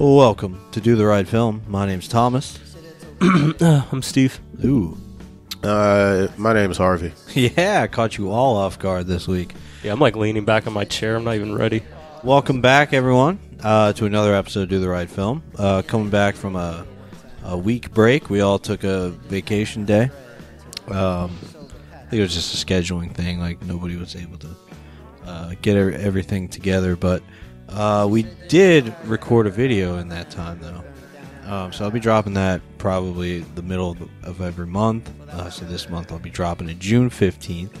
Welcome to Do the Right Film. My name's Thomas. I'm Steve. Ooh. Uh, my name is Harvey. Yeah, I caught you all off guard this week. Yeah, I'm like leaning back on my chair. I'm not even ready. Welcome back, everyone, uh, to another episode of Do the Right Film. Uh, coming back from a, a week break, we all took a vacation day. Um, I think it was just a scheduling thing. Like nobody was able to uh, get every, everything together, but uh, we did record a video in that time, though. Um, so I'll be dropping that probably the middle of, every month. Uh, so this month I'll be dropping it June fifteenth.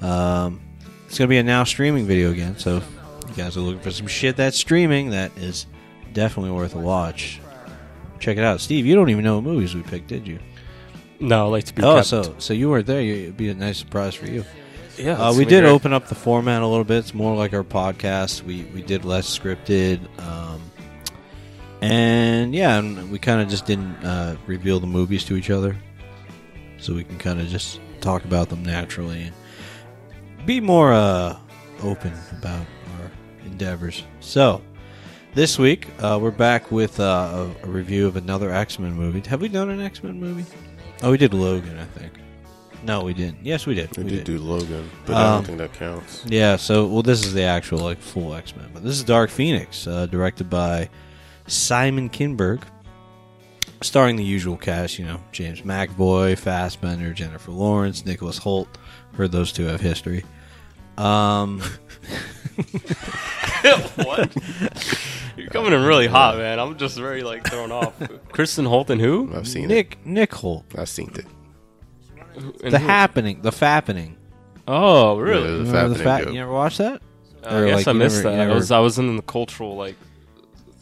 Um, it's gonna be a now streaming video again. So if you guys are looking for some shit that's streaming, that is definitely worth a watch. Check it out, Steve. You don't even know what movies we picked, did you? No, I like to be Oh, so so you weren't there. It'd be a nice surprise for you. Yeah, Uh, we did open up the format a little bit. It's more like our podcast. We we did less scripted, um, and yeah, and we kind of just didn't uh, reveal the movies to each other, so we can kind of just talk about them naturally and be more uh, open about our endeavors. So this week uh, we're back with uh, a, a review of another X Men movie. Have we done an X Men movie? Oh, we did Logan, I think. No, we didn't. Yes, we did. We, We did do Logan, but Um, I don't think that counts. Yeah, so well, this is the actual like full X Men, but this is Dark Phoenix, uh, directed by Simon Kinberg, starring the usual cast. You know, James McAvoy, Fassbender, Jennifer Lawrence, Nicholas Hoult. Heard those two have history. Um, what? You're coming in really hot, man. I'm just very like thrown off. Kristen Holt and who? I've seen Nick Nick Hoult. I've seen it. And the who? happening, the fappening. Oh, Yeah, really? the Remember Fappening the fat? joke. You ever watched that? Uh, Or, I guess like, I you missed never- that. you I never- was I was in the cultural like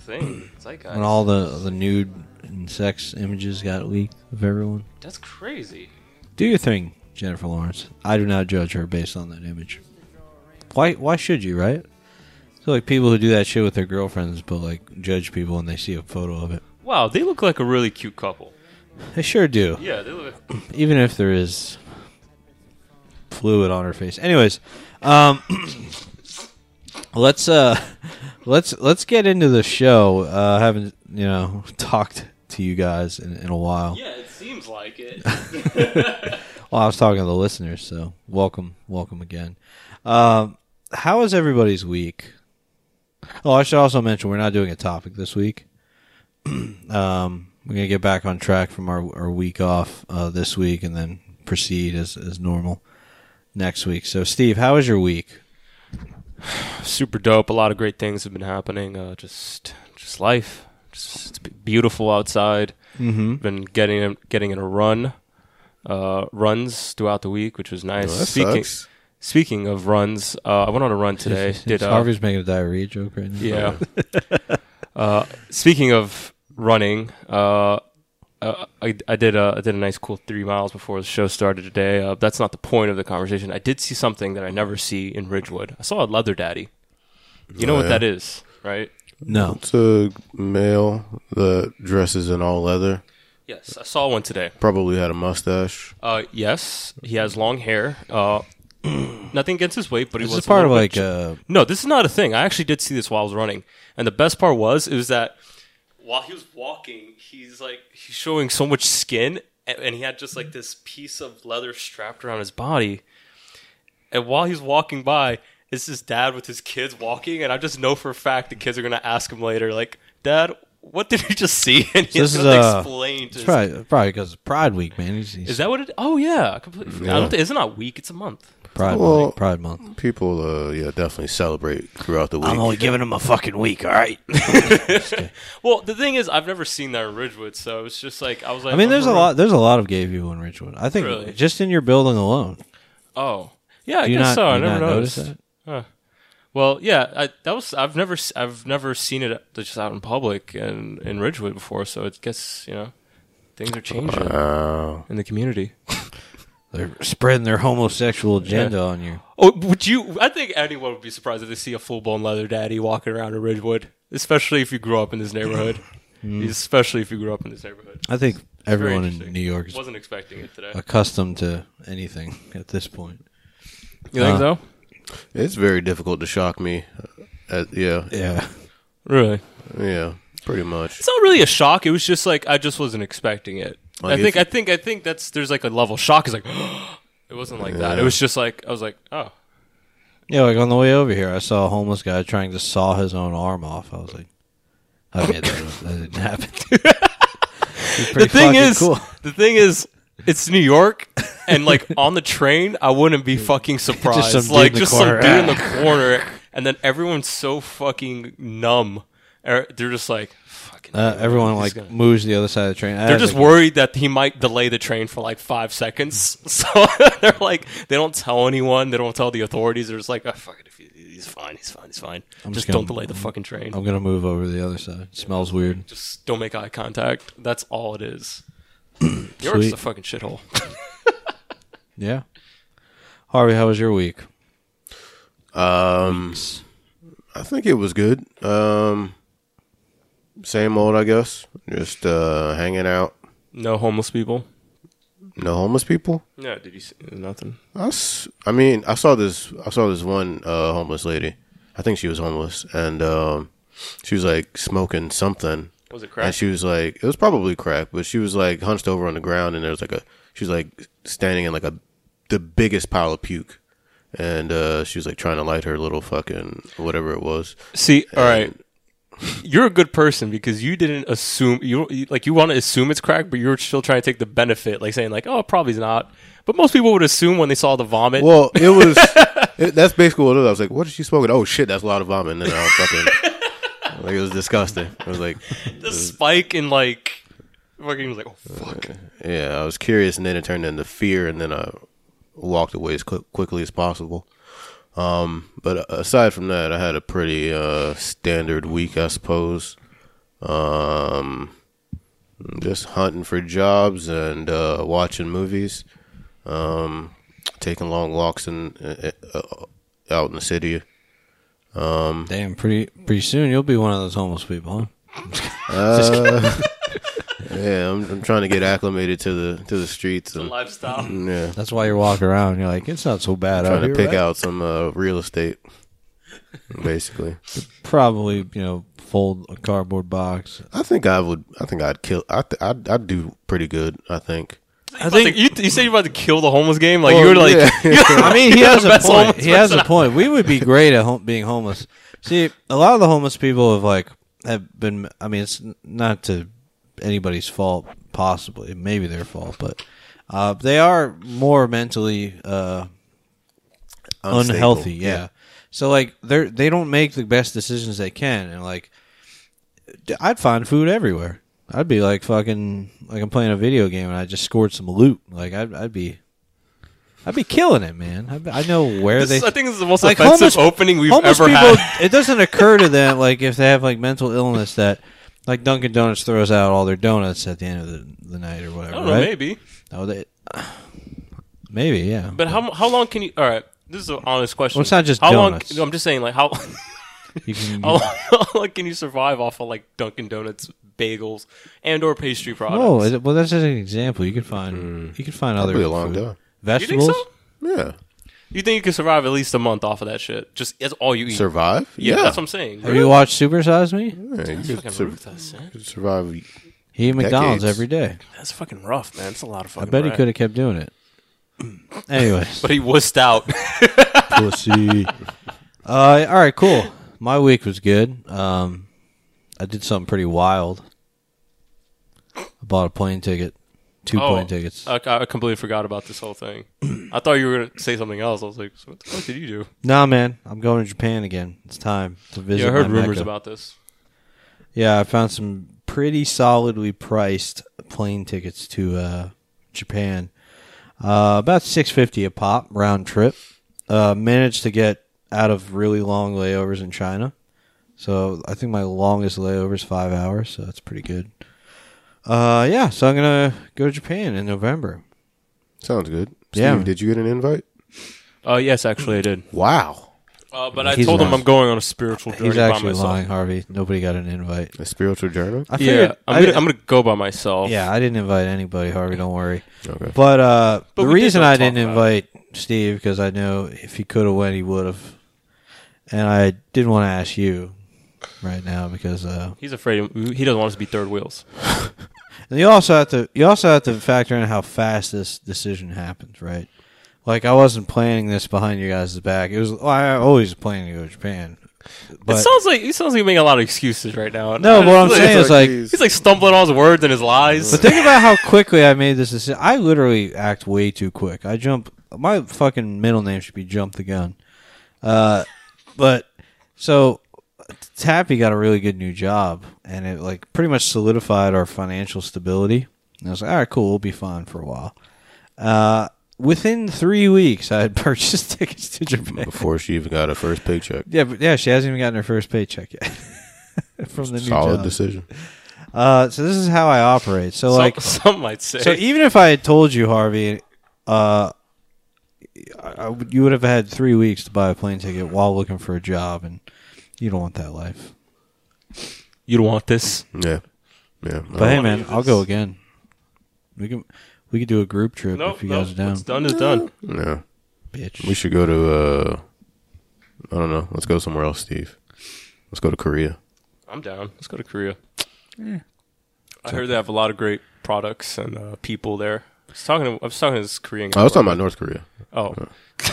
thing. Zeitgeist. When all the the nude and sex images got leaked of everyone. That's crazy. Do your thing, Jennifer Lawrence. I do not judge her based on that image. Why? Why should you? Right? So like people who do that shit with their girlfriends, but like judge people when they see a photo of it. Wow, they look like a really cute couple. They sure do. Yeah, they look. Even if there is fluid on her face. Anyways, um, let's uh, let's let's get into the show. Uh, I haven't you know talked to you guys in, in a while. Yeah, it seems like it. Well, I was talking to the listeners, so welcome, welcome again. Um, how was everybody's week? Oh, I should also mention we're not doing a topic this week. um, we're gonna get back on track from our, our week off uh, this week, and then proceed as as normal next week. So, Steve, how was your week? super dope. A lot of great things have been happening. Uh, just, just life. Just, it's beautiful outside. Mm-hmm. Been getting getting in a run, uh, runs throughout the week, which was nice. That speaking sucks. speaking of runs, uh, I went on a run today. Did uh, Harvey's making a diarrhea joke right now? yeah. uh, speaking of running, uh, uh, I, I did a, I did a nice cool three miles before the show started today. Uh, that's not the point of the conversation. I did see something that I never see in Ridgewood. I saw a leather daddy. You know Oh, what yeah? that is, right? No. It's a male that dresses in all leather. Yes, I saw one today. Probably had a mustache. Uh, yes, he has long hair. Uh, nothing against his weight, but he This was is part a of like bit- uh, No, this is not a thing. I actually did see this while I was running, and the best part was it was that while he was walking, he's like he's showing so much skin, and, and he had just like this piece of leather strapped around his body. And while he's walking by, it's his dad with his kids walking, and I just know for a fact the kids are gonna ask him later, like, "Dad, what did you just see?" And he's this is, gonna uh, explain to it's his probably probably because Pride Week, man. He's, he's is that what it? Oh yeah, I completely. forgot. I Yeah. don't think, it's not a week; it's a month. Pride Well- Month? Pride Month. People, uh, yeah, definitely celebrate throughout the week. I'm only giving them a fucking week, all right? Well, the thing is, I've never seen that in Ridgewood, so it's just like I was like. I mean, there's a lot. There's a lot of gay people in Ridgewood. I think Really? just in your building alone. Oh, yeah, I Do you guess not, so. do I you never not noticed. notice that? Well, yeah, I, that was I've never s- I've never seen it just out in public and in Ridgewood before, so it gets you know things are changing Wow. in the community. They're spreading their homosexual agenda on you. Oh, would you? I think anyone would be surprised if they see a full blown leather daddy walking around in Ridgewood, especially if you grew up in this neighborhood. Especially if you grew up in this neighborhood. I think Very everyone in. New York Wasn't expecting it today. accustomed to anything at this point. You think uh, so? It's very difficult to shock me. Uh, yeah, Yeah. Really? yeah, pretty much. It's not really a shock. It was just like I just wasn't expecting it. Like I think I think I think that's there's like a level shock. It's like it wasn't like that. It was just like I was like oh Yeah, like on the way over here, I saw a homeless guy trying to saw his own arm off. I was like, okay, that, was- that didn't happen. The thing is cool. the thing is it's New York and like on the train I wouldn't be fucking surprised. some like just corner. some dude in the corner and then everyone's so fucking numb. Er, They're just like. Uh, everyone like gonna- moves to the other side of the train. They're just worried that he might delay the train for like five seconds. So they're like, they don't tell anyone. They don't tell the authorities. They're just like, oh, fuck it. If he, he's fine. He's fine. He's fine. I'm just just gonna- don't delay the fucking train. I'm gonna move over to the other side. smells weird. Just don't make eye contact. That's all it is. New York's Sweet. a fucking shithole. Yeah. Harvey, how was your week? Um, I think it was good. Um, same old, I guess. Just uh, hanging out. No homeless people. No homeless people. No, did you see nothing? I, s- I mean, I saw this. I saw this one uh, homeless lady. I think she was homeless, and um, she was like smoking something. Was it crack? And she was like, it was probably crack, but she was like hunched over on the ground, and there was like a, she was like standing in like a, the biggest pile of puke, and uh, she was like trying to light her little fucking whatever it was. See, all right. You're a good person because you didn't assume you like you want to assume it's crack, but you're still trying to take the benefit, like saying like, oh, probably not. But most people would assume when they saw the vomit. Well, it was. it, that's basically what it was. I was like, what did she smoking?" Oh shit, that's a lot of vomit. And then I was fucking, like, it was disgusting. I was like, the spike in like fucking was like, oh fuck. yeah, I was curious, and then it turned into fear, and then I walked away as quick, quickly as possible. Um, but aside from that, I had a pretty uh, standard week, I suppose. Um, just hunting for jobs and uh, watching movies. Um, taking long walks in uh, uh, out in the city. Damn, pretty pretty soon you'll be one of those homeless people, huh? Yeah, I'm, I'm trying to get acclimated to the to the streets and lifestyle. yeah, That's why you're walking around. You're like, it's not so bad out trying here. to pick right?" out some uh, real estate. Basically, Probably, you know, fold a cardboard box. I think I would. I think I'd kill. I th- I'd, I'd do pretty good. I think. I think you, you said you're about to kill the homeless game. Like you Well, were like, yeah. I mean, he You're has the a best point. homeless He has a person point. We would be great at home, being homeless. See, a lot of the homeless people have like have been. I mean, it's n- not to anybody's fault, possibly, maybe their fault, but uh, they are more mentally uh, Unstable. unhealthy. Yeah. So like they're they don't make the best decisions they can, and like I'd find food everywhere. I'd be like fucking like I'm playing a video game and I just scored some loot. Like I'd I'd be. I'd be killing it, man. I'd I know where this, they. I think this is the most like offensive homeless- opening we've ever people, had. it doesn't occur to them like if they have like mental illness that like Dunkin' Donuts throws out all their donuts at the end of the, the night or I whatever. don't know, right? maybe. Oh, they, maybe, yeah. But how how long can you? All right, this is an honest question. Well, it's not just how donuts. long. I'm just saying, like how You can, how long, how long can you survive off of like Dunkin' Donuts bagels and or pastry products? oh, it- well, that's just an example. You could find hmm. you could find other Probably a long food. time. you think vegetables. so? Yeah, You think you can survive at least a month off of that shit? Just as all you eat. survive. yeah, Yeah, that's what I'm saying. Have you watched Super Size Me? Yeah, you could fucking sur- ruthless, man. could survive. He eat McDonald's Decades. every day. That's fucking rough, man. It's a lot of I fucking. bet he rat. could have kept doing it. Anyways, But he wussed out. pussy. Uh, all right, cool. My week was good. Um, I did something pretty wild. I bought a plane ticket, two Oh, plane tickets. I, I completely forgot about this whole thing. I thought you were gonna say something else. I was like, "What the fuck did you do?" nah, man, I'm going to Japan again. It's time to visit. Yeah, I heard rumors Mecca. about this. Yeah, I found some pretty solidly priced plane tickets to uh, Japan. Uh, about six fifty a pop round trip. Uh, managed to get out of really long layovers in China. So I think my longest layover is five hours. So that's pretty good. Uh, yeah. So I'm gonna go to Japan in November. Sounds good. Yeah. Did you get an invite? Uh, yes, actually, I did. Wow, Uh, but I He's told him lying. I'm going on a spiritual journey He's by actually myself. lying, Harvey. Nobody got an invite. a spiritual journey. I figured. Yeah, I'm I gonna, I'm gonna go by myself. yeah, I didn't invite anybody, Harvey. Don't worry. Okay. But uh, But the we did reason not I didn't about invite Steve because I know if he could have went, he would have. and I didn't want to ask you right now because uh, He's afraid he doesn't want us to be third wheels. and you also have to you also have to factor in how fast this decision happens, right? Like I wasn't planning this behind you guys' back. It was well, I always planning to go to Japan, But it sounds like he sounds like he's making a lot of excuses right now. no. What I'm saying is like He's like stumbling on his words and his lies. But think about how quickly I made this decision. I literally act way too quick. I jump. My fucking middle name should be Jump the Gun. Uh, but so Tappy got a really good new job, and it like pretty much solidified our financial stability. And I was like, all right, cool, we'll be fine for a while. Uh, within three weeks, I had purchased tickets to Japan. Before she even got her first paycheck. Yeah, but yeah, she hasn't even gotten her first paycheck yet from the new Solid job. decision. Uh, so this is how I operate. So some, like, some might say. So even if I had told you, Harvey, uh, I, I you would have had three weeks to buy a plane ticket while looking for a job, and you don't want that life. you don't want this. Yeah. Yeah. But hey, man, I'll go again. We can we could do a group trip No, if you no, guys are down, what's done is done. yeah. bitch. We should go to uh I don't know. Let's go somewhere else, Steve. Let's go to Korea. I'm down. Let's go to Korea. I heard they have a lot of great products and uh, people there. I was talking. To, I was talking to this Korean. guy. I was talking about North Korea, Oh,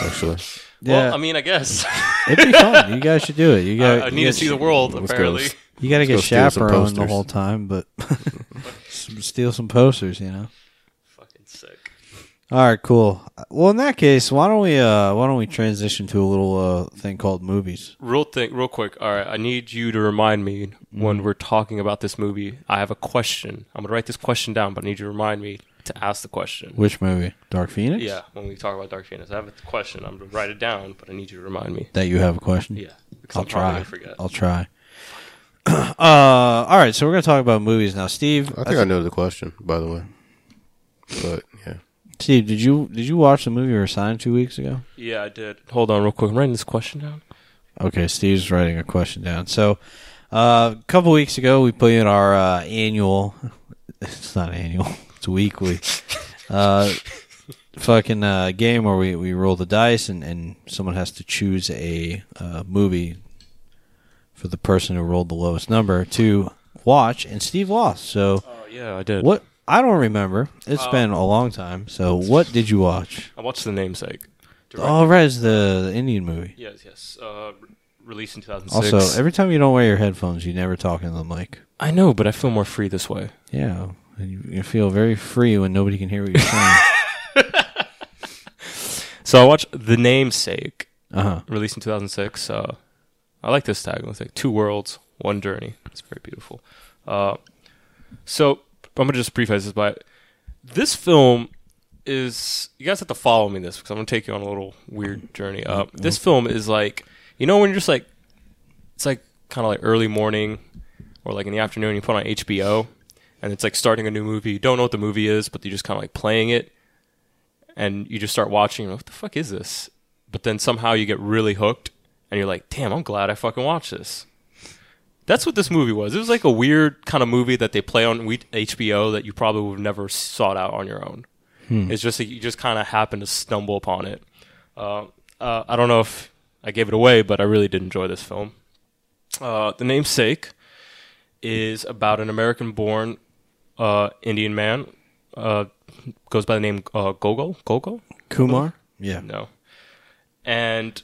actually. yeah, well, I mean, I guess it'd be fun. You guys should do it. You got. I, I need to got- see the world. Let's go. Apparently, You got to get Let's go steal some chaperoned the posters. whole time, but steal some posters. You know. fucking sick. All right, cool. Well, in that case, why don't we uh why don't we transition to a little uh thing called movies? Real thing, real quick. All right, I need you to remind me when we're talking about this movie. I have a question. I'm gonna write this question down, but I need you to remind me to ask the question. Which movie? Dark Phoenix? Yeah, when we talk about Dark Phoenix, I have a question. I'm gonna write it down, but I need you to remind me. That you have a question? Yeah, I'll I'm try. forget. I'll try. uh all right, so we're going to talk about movies now. Steve, I think I know the question, by the way. But yeah. Steve, did you did you watch the movie we were assigned 2 weeks ago? Yeah, I did. Hold on, real quick. I'm writing this question down. Okay, Steve's writing a question down. So, uh, a couple weeks ago, we put in our uh, annual. It's not annual. Weekly. Uh, fucking uh, game where we, we roll the dice and, and someone has to choose a uh, movie for the person who rolled the lowest number to watch, and Steve lost. So Oh yeah, I did. what? I don't remember. It's Uh, been a long time. So what did you watch? I watched The Namesake. Direct- Oh, right, it's the, the Indian movie. Yes, yes. Uh, re- released in 2006. Also, every time you don't wear your headphones, you never talk into the mic. I know, but I feel more free this way. Yeah, you, you feel very free when nobody can hear what you're saying. So I watched The Namesake, uh huh. released in 2006. Uh, I like this tagline. It's like two worlds, one journey. It's very beautiful. Uh, so I'm gonna just preface this by this film is. You guys have to follow me this because I'm gonna take you on a little weird journey. Uh, this film is like you know when you're just like it's like kind of like early morning or like in the afternoon you put on HBO and it's like starting a new movie. You don't know what the movie is, but you're just kind of like playing it and you just start watching. Like, what the fuck is this? But then somehow you get really hooked, and you're like, damn, I'm glad I fucking watched this. That's what this movie was. It was like a weird kind of movie that they play on HBO that you probably would have never sought out on your own. It's just that you just kind of happen to stumble upon it. Uh, uh, I don't know if I gave it away, but I really did enjoy this film. Uh, the namesake is about an American-born uh, Indian man. Uh, goes by the name uh, Gogol. Gogol. Kumar. Yeah. No. And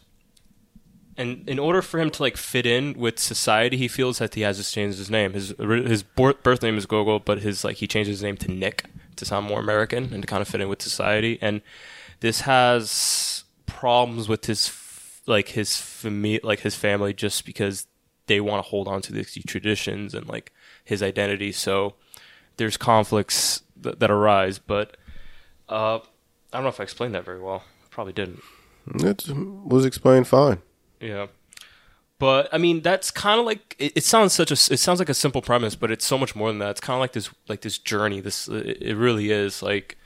and in order for him to like fit in with society, he feels that he has to change his name. His his birth name is Gogol, but his like he changed his name to Nick to sound more American and to kind of fit in with society. And this has problems with his like his fami- like his family just because they want to hold on to these traditions and like his identity. So there's conflicts that, that arise, but uh, I don't know if I explained that very well. Probably didn't. It was explained fine. Yeah. But I mean, that's kind of like it, it sounds such a it sounds like a simple premise, but it's so much more than that. It's kind of like this like this journey. This it, it really is like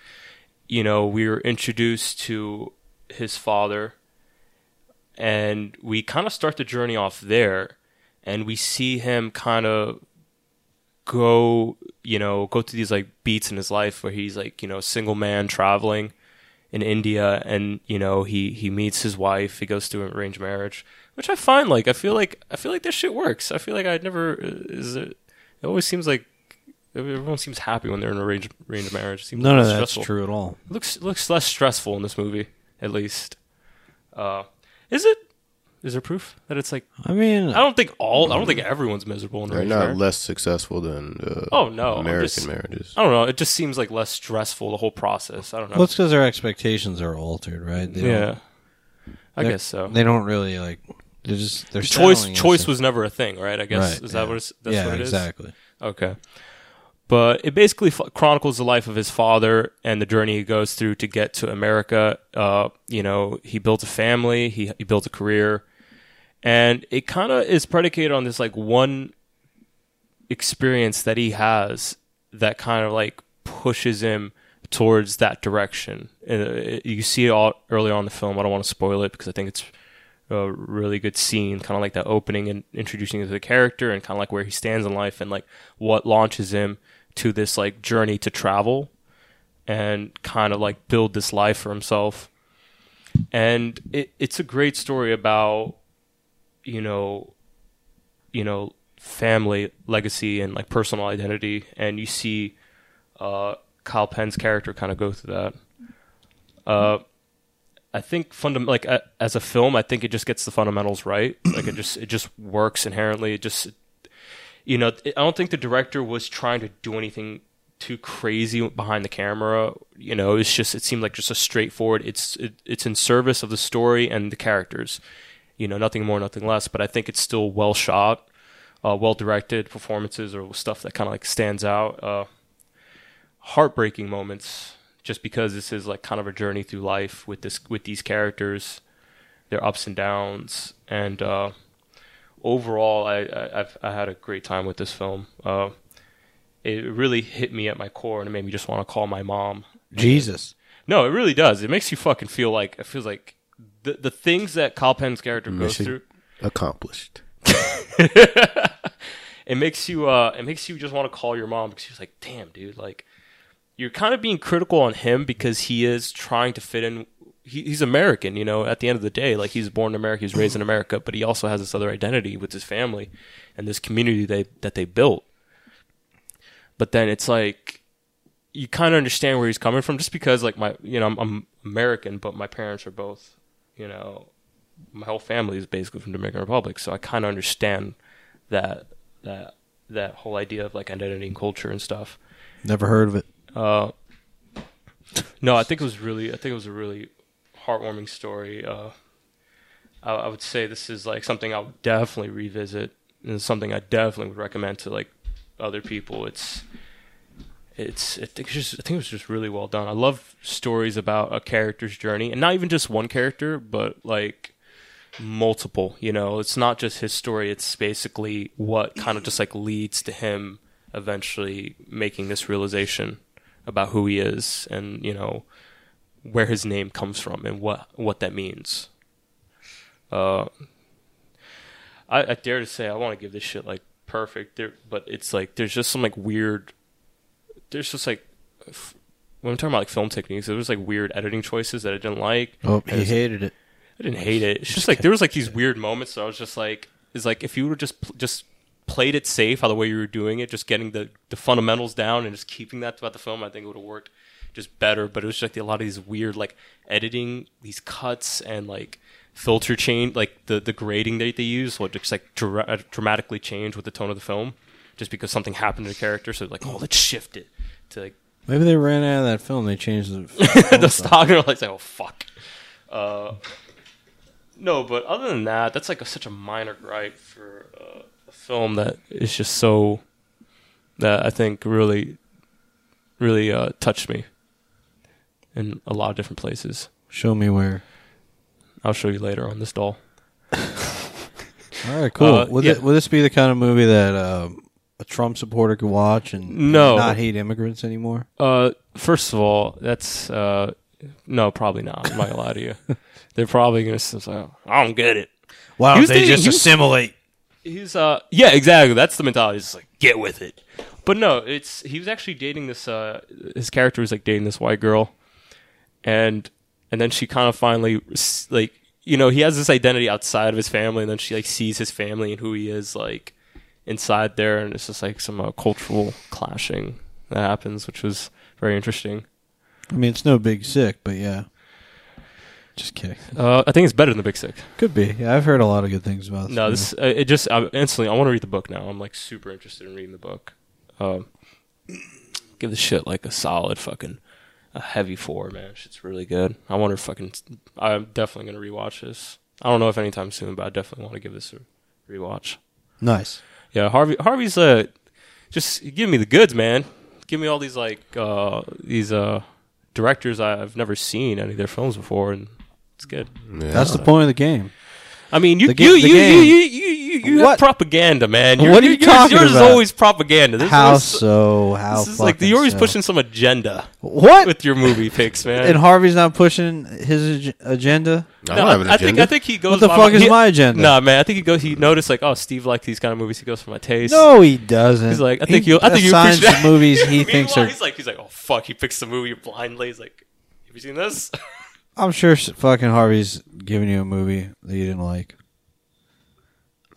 you know we were introduced to his father, and we kind of start the journey off there, and we see him kind of go you know go through these like beats in his life where he's like you know single man traveling in India, and you know he he meets his wife. He goes through an arranged marriage, which I find like I feel like I feel like this shit works. I feel like I'd never is it. It always seems like everyone seems happy when they're in an arranged arranged marriage. It seems None of less that's stressful. true at all. It looks it looks less stressful in this movie, at least. Uh, is it? Is there proof that it's like? I mean, I don't think all. I don't think everyone's miserable in They're not marriage. less successful than uh, Oh, no, I'm American just- marriages. I don't know. It just seems like less stressful the whole process. I don't know. well, it's because their expectations are altered, right? They don't- yeah, I they're- guess so. They don't really like. They're just they're choice settling choice into- was never a thing, right? I guess right, is that yeah. what it's, that's yeah, what it is? exactly. Okay. But it basically f- chronicles the life of his father and the journey he goes through to get to America. Uh, you know, he built a family, he he built a career, and it kind of is predicated on this like one experience that he has that kind of like pushes him towards that direction. Uh, you see it all earlier on the film. I don't want to spoil it because I think it's a really good scene, kind of like that opening and introducing to the character and kind of like where he stands in life and like what launches him to this like journey to travel and kind of like build this life for himself. And it, it's a great story about, you know, you know, family legacy and like personal identity. And you see uh, Kal Penn's character kind of go through that. Uh, I think fundam- like a, as a film, I think it just gets the fundamentals right. Like it just it just works inherently. It just you know, I don't think the director was trying to do anything too crazy behind the camera. You know, it's just it seemed like just a straightforward. It's it, it's in service of the story and the characters. You know, nothing more, nothing less. But I think it's still well shot, uh, well directed performances or stuff that kind of like stands out. Uh, heartbreaking moments, just because this is like kind of a journey through life with this with these characters, their ups and downs, and uh, overall, I, I I've I had a great time with this film. Uh, it really hit me at my core, and it made me just want to call my mom. Jesus. No, it really does. It makes you fucking feel like it feels like the the things that Kal Penn's character goes through. accomplished. it makes you uh it makes you just want to call your mom because she's like, damn, dude, like you're kind of being critical on him because he is trying to fit in. He, he's American, you know. At the end of the day, like he's born in America, he's raised in America, but he also has this other identity with his family and this community they that they built. But then it's like you kind of understand where he's coming from, just because like my you know I'm, I'm American, but my parents are both, you know, my whole family is basically from Dominican Republic, so I kind of understand that that that whole idea of like identity and culture and stuff. Never heard of it. Uh, no, I think it was really, I think it was a really heartwarming story. Uh, I, I would say this is like something I would definitely revisit, and something I definitely would recommend to like other people. It's, it's, I think it's just, I think it was just really well done. I love stories about a character's journey, and not even just one character, but like multiple. You know, it's not just his story; it's basically what kind of just like leads to him eventually making this realization about who he is and you know where his name comes from and what what that means. Uh, I, I dare to say I want to give this shit like perfect, there, but it's like there's just some like weird. There's just like when I'm talking about like film techniques, there was like weird editing choices that I didn't like. Oh, he hated it. I didn't hate it. It's just like there was like these weird moments that I was just like, is like if you were just pl- just played it safe, how the way you were doing it, just getting the the fundamentals down and just keeping that throughout the film, I think it would have worked just better. But it was just like a lot of these weird like editing, these cuts and like filter change, like the the grading that they use, would just like dra- uh, dramatically change with the tone of the film, just because something happened to the character. So like, oh, let's shift it to like Maybe they ran out of that film. They changed the. the stock and like, oh fuck. Uh, no, but other than that, that's like a, such a minor gripe for uh, a film that is just so that I think really, really uh, touched me in a lot of different places. Show me where. I'll show you later on this doll. All right, cool. Uh, would, yeah. it, would this be the kind of movie that um, a Trump supporter could watch and No. not hate immigrants anymore? Uh, first of all, that's uh, no, probably not. I'm not gonna lie to you. They're probably gonna say, "I don't get it." Why don't they just assimilate? He's uh yeah, exactly. That's the mentality. It's just like get with it. But no, it's he was actually dating this uh his character was like dating this white girl and and then she kind of finally like you know he has this identity outside of his family, and then she like sees his family and who he is like inside there, and it's just like some uh, cultural clashing that happens, which was very interesting. I mean, it's no big sick, but yeah. Just kidding. Uh, I think it's better than the Big Sick. Could be. Yeah, I've heard a lot of good things about this. No, movie. this uh, it just I, instantly. I want to read the book now. I'm like super interested in reading the book. Um, give the shit like a solid fucking a heavy four, man. Shit's really good. I wonder if fucking. I'm definitely gonna rewatch this. I don't know if anytime soon, but I definitely want to give this a rewatch. nice. Yeah, Harvey. Harvey's uh, just give me the goods, man. Give me all these like uh these uh directors I've never seen any of their films before, and it's good. Yeah. That's the point of the game. I mean, you The ga- you, the you, you game. you you you you have What? propaganda, man. What are you yours, talking yours is about? always propaganda. This How is, so? How This is like fucking you're always so? pushing some agenda What? with your movie picks, man. and Harvey's not pushing his ag- agenda. I No, don't have an I, I think agenda. I think he goes. What the by fuck is he- my agenda? Nah, man. I think he goes. He noticed like, oh, Steve likes these kind of movies. He goes for my taste. No, he doesn't. He's like, I think you. I think you assigns appreciate the movies he thinks are. He's like, he's like, oh fuck. He picks the movie blindly. He's like, have you seen this? I'm sure fucking Harvey's giving you a movie that you didn't like.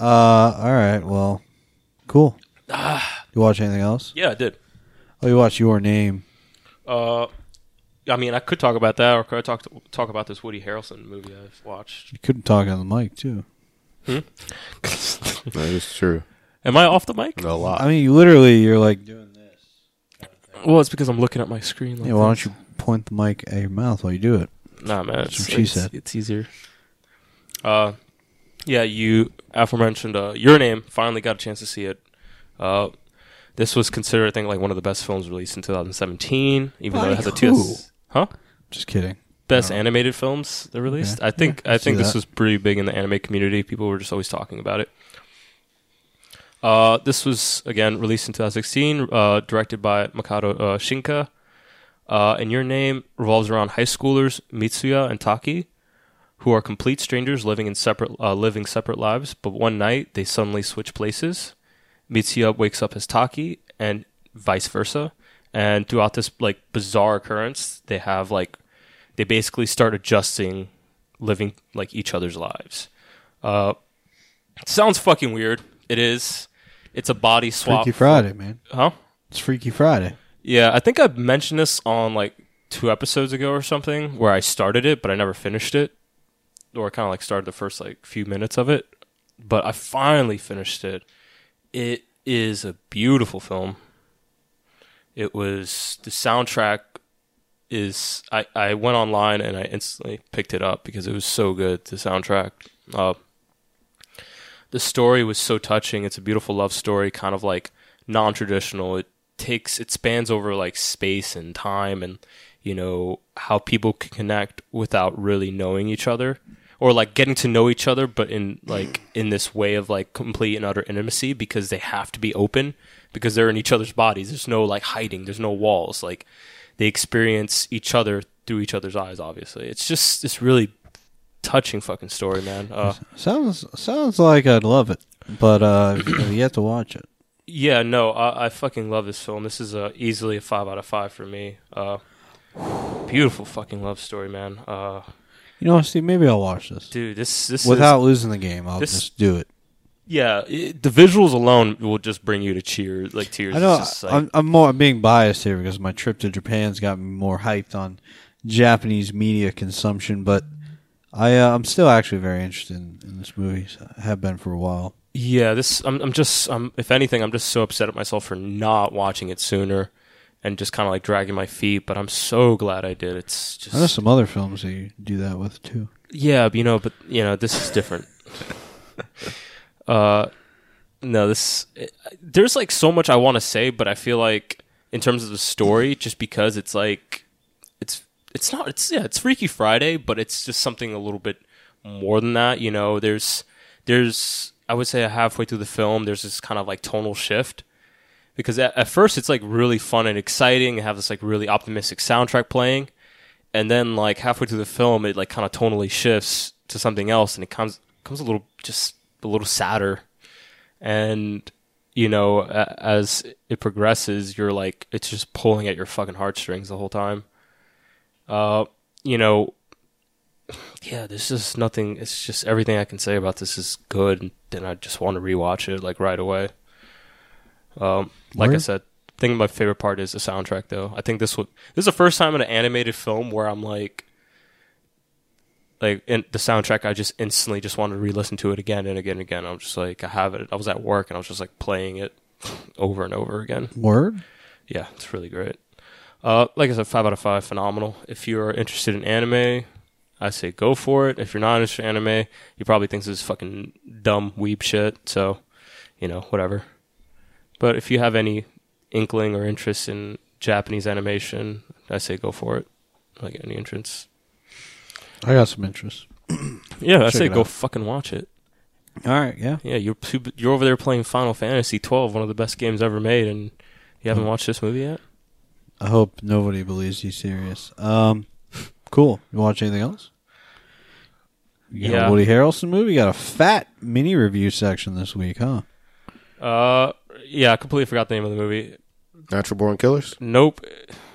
Uh, all right. Well, cool. you watch anything else? yeah, I did. Oh, you watch Your Name. Uh, I mean, I could talk about that, or could I talk talk about this Woody Harrelson movie I've watched? You couldn't talk on the mic too. Hmm? that is true. Am I off the mic? A lot. I mean, you literally, you're like doing this. Well, it's because I'm looking at my screen. Like Yeah, why this. don't you point the mic at your mouth while you do it? Nah, man. That's It's, what she it's, said. it's easier. Uh, yeah, you aforementioned uh, Your Name. Finally got a chance to see it. Uh, this was considered, I think, like one of the best films released in 2017, even though it has a who? two. Huh? Just kidding. Best animated films they released. Okay. I think Yeah, I I think this that. was pretty big in the anime community. People were just always talking about it. Uh, this was again released in 2016, uh, directed by Makoto uh, Shinkai. Uh, and your name revolves around high schoolers Mitsuha and Taki, who are complete strangers living in separate uh, living separate lives. But one night they suddenly switch places. Mitsuha wakes up as Taki, and vice versa. And throughout this like bizarre occurrence, they have like they basically start adjusting, living like each other's lives. Uh, sounds fucking weird. It is. It's a body swap. Freaky Friday, man. Huh? It's Freaky Friday. Yeah, I think I mentioned this on like two episodes ago or something, where I started it but I never finished it, or kind of like started the first like few minutes of it. But I finally finished it. It is a beautiful film. It was the soundtrack is I, I went online and I instantly picked it up because it was so good. The soundtrack, uh, the story was so touching. It's a beautiful love story, kind of like non-traditional. It takes it spans over like space and time, and you know how people can connect without really knowing each other, or like getting to know each other, but in like in this way of like complete and utter intimacy because they have to be open because they're in each other's bodies. There's no like hiding. There's no walls. Like they experience each other through each other's eyes. Obviously, it's just this really touching fucking story, man. Uh, Sounds sounds like I'd love it, but uh, I've to watch it. yeah, no, I, I fucking love this film. This is uh, easily a five out of five for me. Uh, beautiful fucking love story, man. Uh, You know, see, maybe I'll watch this dude, this this without is, losing the game. I'll this- just do it. yeah, it, the visuals alone will just bring you to cheers, like tears. I know like- I'm, I'm more I'm being biased here because my trip to Japan's got me more hyped on Japanese media consumption, but I uh, I'm still actually very interested in, in this movie. So I have been for a while. Yeah, this I'm I'm just I'm if anything I'm just so upset at myself for not watching it sooner and just kind of like dragging my feet, but I'm so glad I did. It's just I know some other films that you do that with too. yeah, you know, but you know, this is different. uh no, this it, there's like so much I want to say, but I feel like in terms of the story just because it's like it's it's not it's yeah, it's Freaky Friday, but it's just something a little bit more than that, you know. There's there's I would say halfway through the film there's this kind of like tonal shift because at, at first it's like really fun and exciting and have this like really optimistic soundtrack playing and then like halfway through the film it like kind of tonally shifts to something else and it comes comes a little just a little sadder and you know as it progresses you're like it's just pulling at your fucking heartstrings the whole time uh you know yeah, there's just nothing. It's just everything I can say about this is good, and then I just want to rewatch it like right away. Um, like I said, I think my favorite part is the soundtrack. Though I think this would this is the first time in an animated film where I'm like, like in the soundtrack, I just instantly just wanted to re-listen to it again and again and again. I'm just like, I have it. I was at work and I was just like playing it over and over again. Word. Yeah, it's really great. Uh, like I said, five out of five, phenomenal. If you're interested in anime, I say go for it. If you're not interested in anime, you probably think this is fucking dumb weeb shit. So, you know, whatever. But if you have any inkling or interest in Japanese animation, I say go for it. Like any entrance. I got some interest. Yeah, I Check say go out. fucking watch it. All right. Yeah. Yeah, you're you're over there playing Final Fantasy 12, one of the best games ever made, and you haven't watched this movie yet. I hope nobody believes he's serious. Um, cool. You watch anything else? You got Yeah. a Woody Harrelson movie. You got a fat mini review section this week, huh? Uh, yeah, I completely forgot the name of the movie. Natural Born Killers. Nope,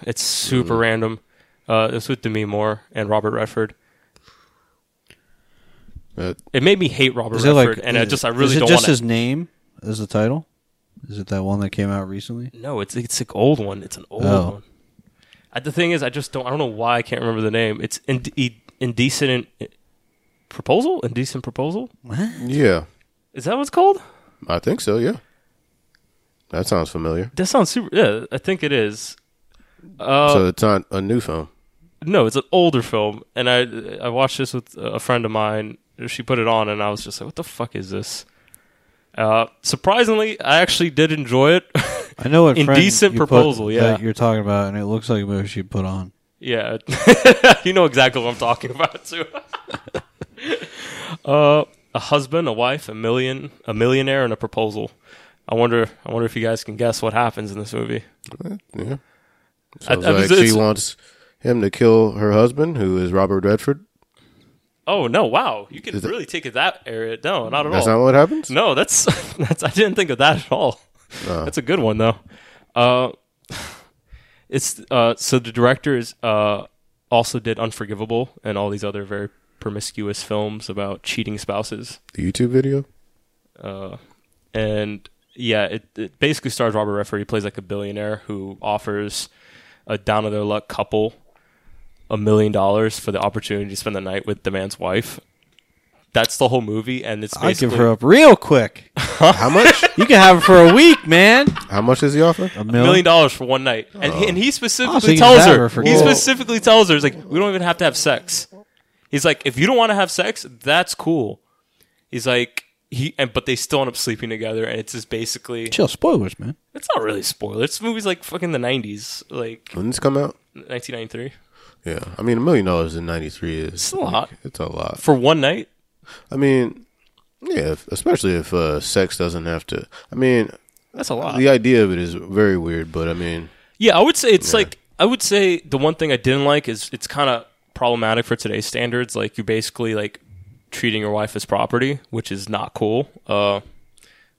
it's super random. Uh, it's with Demi Moore and Robert Redford. Uh, It made me hate Robert Redford, like? and I just I really is it don't just want his name as the title? Is it that one that came out recently? No, it's it's an old one. It's an old Oh. one. Uh, the thing is, I just don't. I don't know why I can't remember the name. It's ind- indecent in- proposal. Indecent proposal. What? yeah, Is that what it's called? I think so. Yeah, that sounds familiar. That sounds super. Yeah, I think it is. Uh, so it's not a new film. No, it's an older film, and I I watched this with a friend of mine. She put it on, and I was just like, "What the fuck is this?" Uh, surprisingly, I actually did enjoy it. I know what friend Indecent you put- Proposal, yeah. that you're talking about, and it looks like a movie she put on. yeah, you know exactly what I'm talking about too. uh, a husband, a wife, a million, a millionaire, and a proposal. I wonder. I wonder if you guys can guess what happens in this movie. Yeah, I- sounds I was- like she wants him to kill her husband, who is Robert Redford. Oh no! Wow, you can Is really take it that area. No, not at That's all. not what happens. No, that's that's. I didn't think of that at all. Oh. That's a good one though. Uh, it's uh, so the director is uh also did Unforgivable and all these other very promiscuous films about cheating spouses. The YouTube video. Uh, and yeah, it, it basically stars Robert Redford. He plays like a billionaire who offers a down on their luck couple a million dollars for the opportunity to spend the night with the man's wife. That's the whole movie, and it's I give her up real quick. How much? You can have her for a week, man. How much does he offer? A a million. million dollars for one night, and he, oh. and he specifically Oh, so tells her, her he specifically tells her, he's like, we don't even have to have sex. He's like, if you don't want to have sex, that's cool. He's like, he, and but they still end up sleeping together, and it's just basically, Chill. Spoilers, man. it's not really a spoiler. It's movies like fucking the '90s, like When this come out? 1993, Yeah, I mean a million dollars in '93 is It's a lot. It's a lot. for one night. I mean, yeah, if, especially if uh, sex doesn't have to. I mean, That's a lot. the idea of it is very weird, but I mean, Yeah, I would say it's like I would say the one thing I didn't like is it's kind of problematic for today's standards. Like you're basically like treating your wife as property, which is not cool. Uh,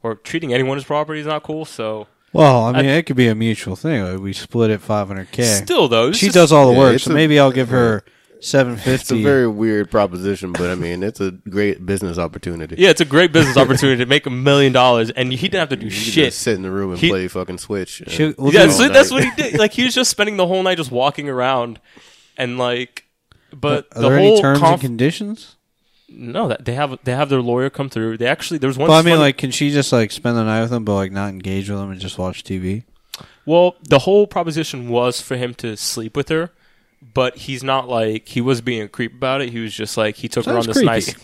or treating anyone as property is not cool. So Well, I mean, it could be a mutual thing. Like, We split it 500k. still though, she just- does all the Yeah, work, so a- maybe I'll give her it's 750. a very weird proposition. But I mean, it's a great business opportunity. Yeah, it's a great business opportunity to make a million dollars, and he didn't have to do you shit. just sit in the room and He- play fucking Switch. and- She- well, yeah, so that's what he did. Like he was just spending the whole night just walking around, and like, but Are the there whole any terms conf- and conditions? No, that they have they have their lawyer come through. They actually there's one. Well, I mean, funny- like, can she just like spend the night with him, but like not engage with him and just watch TV? Well, the whole proposition was for him to sleep with her, but he's not like he was being a creep about it. He was just like he took her on Sounds this nice.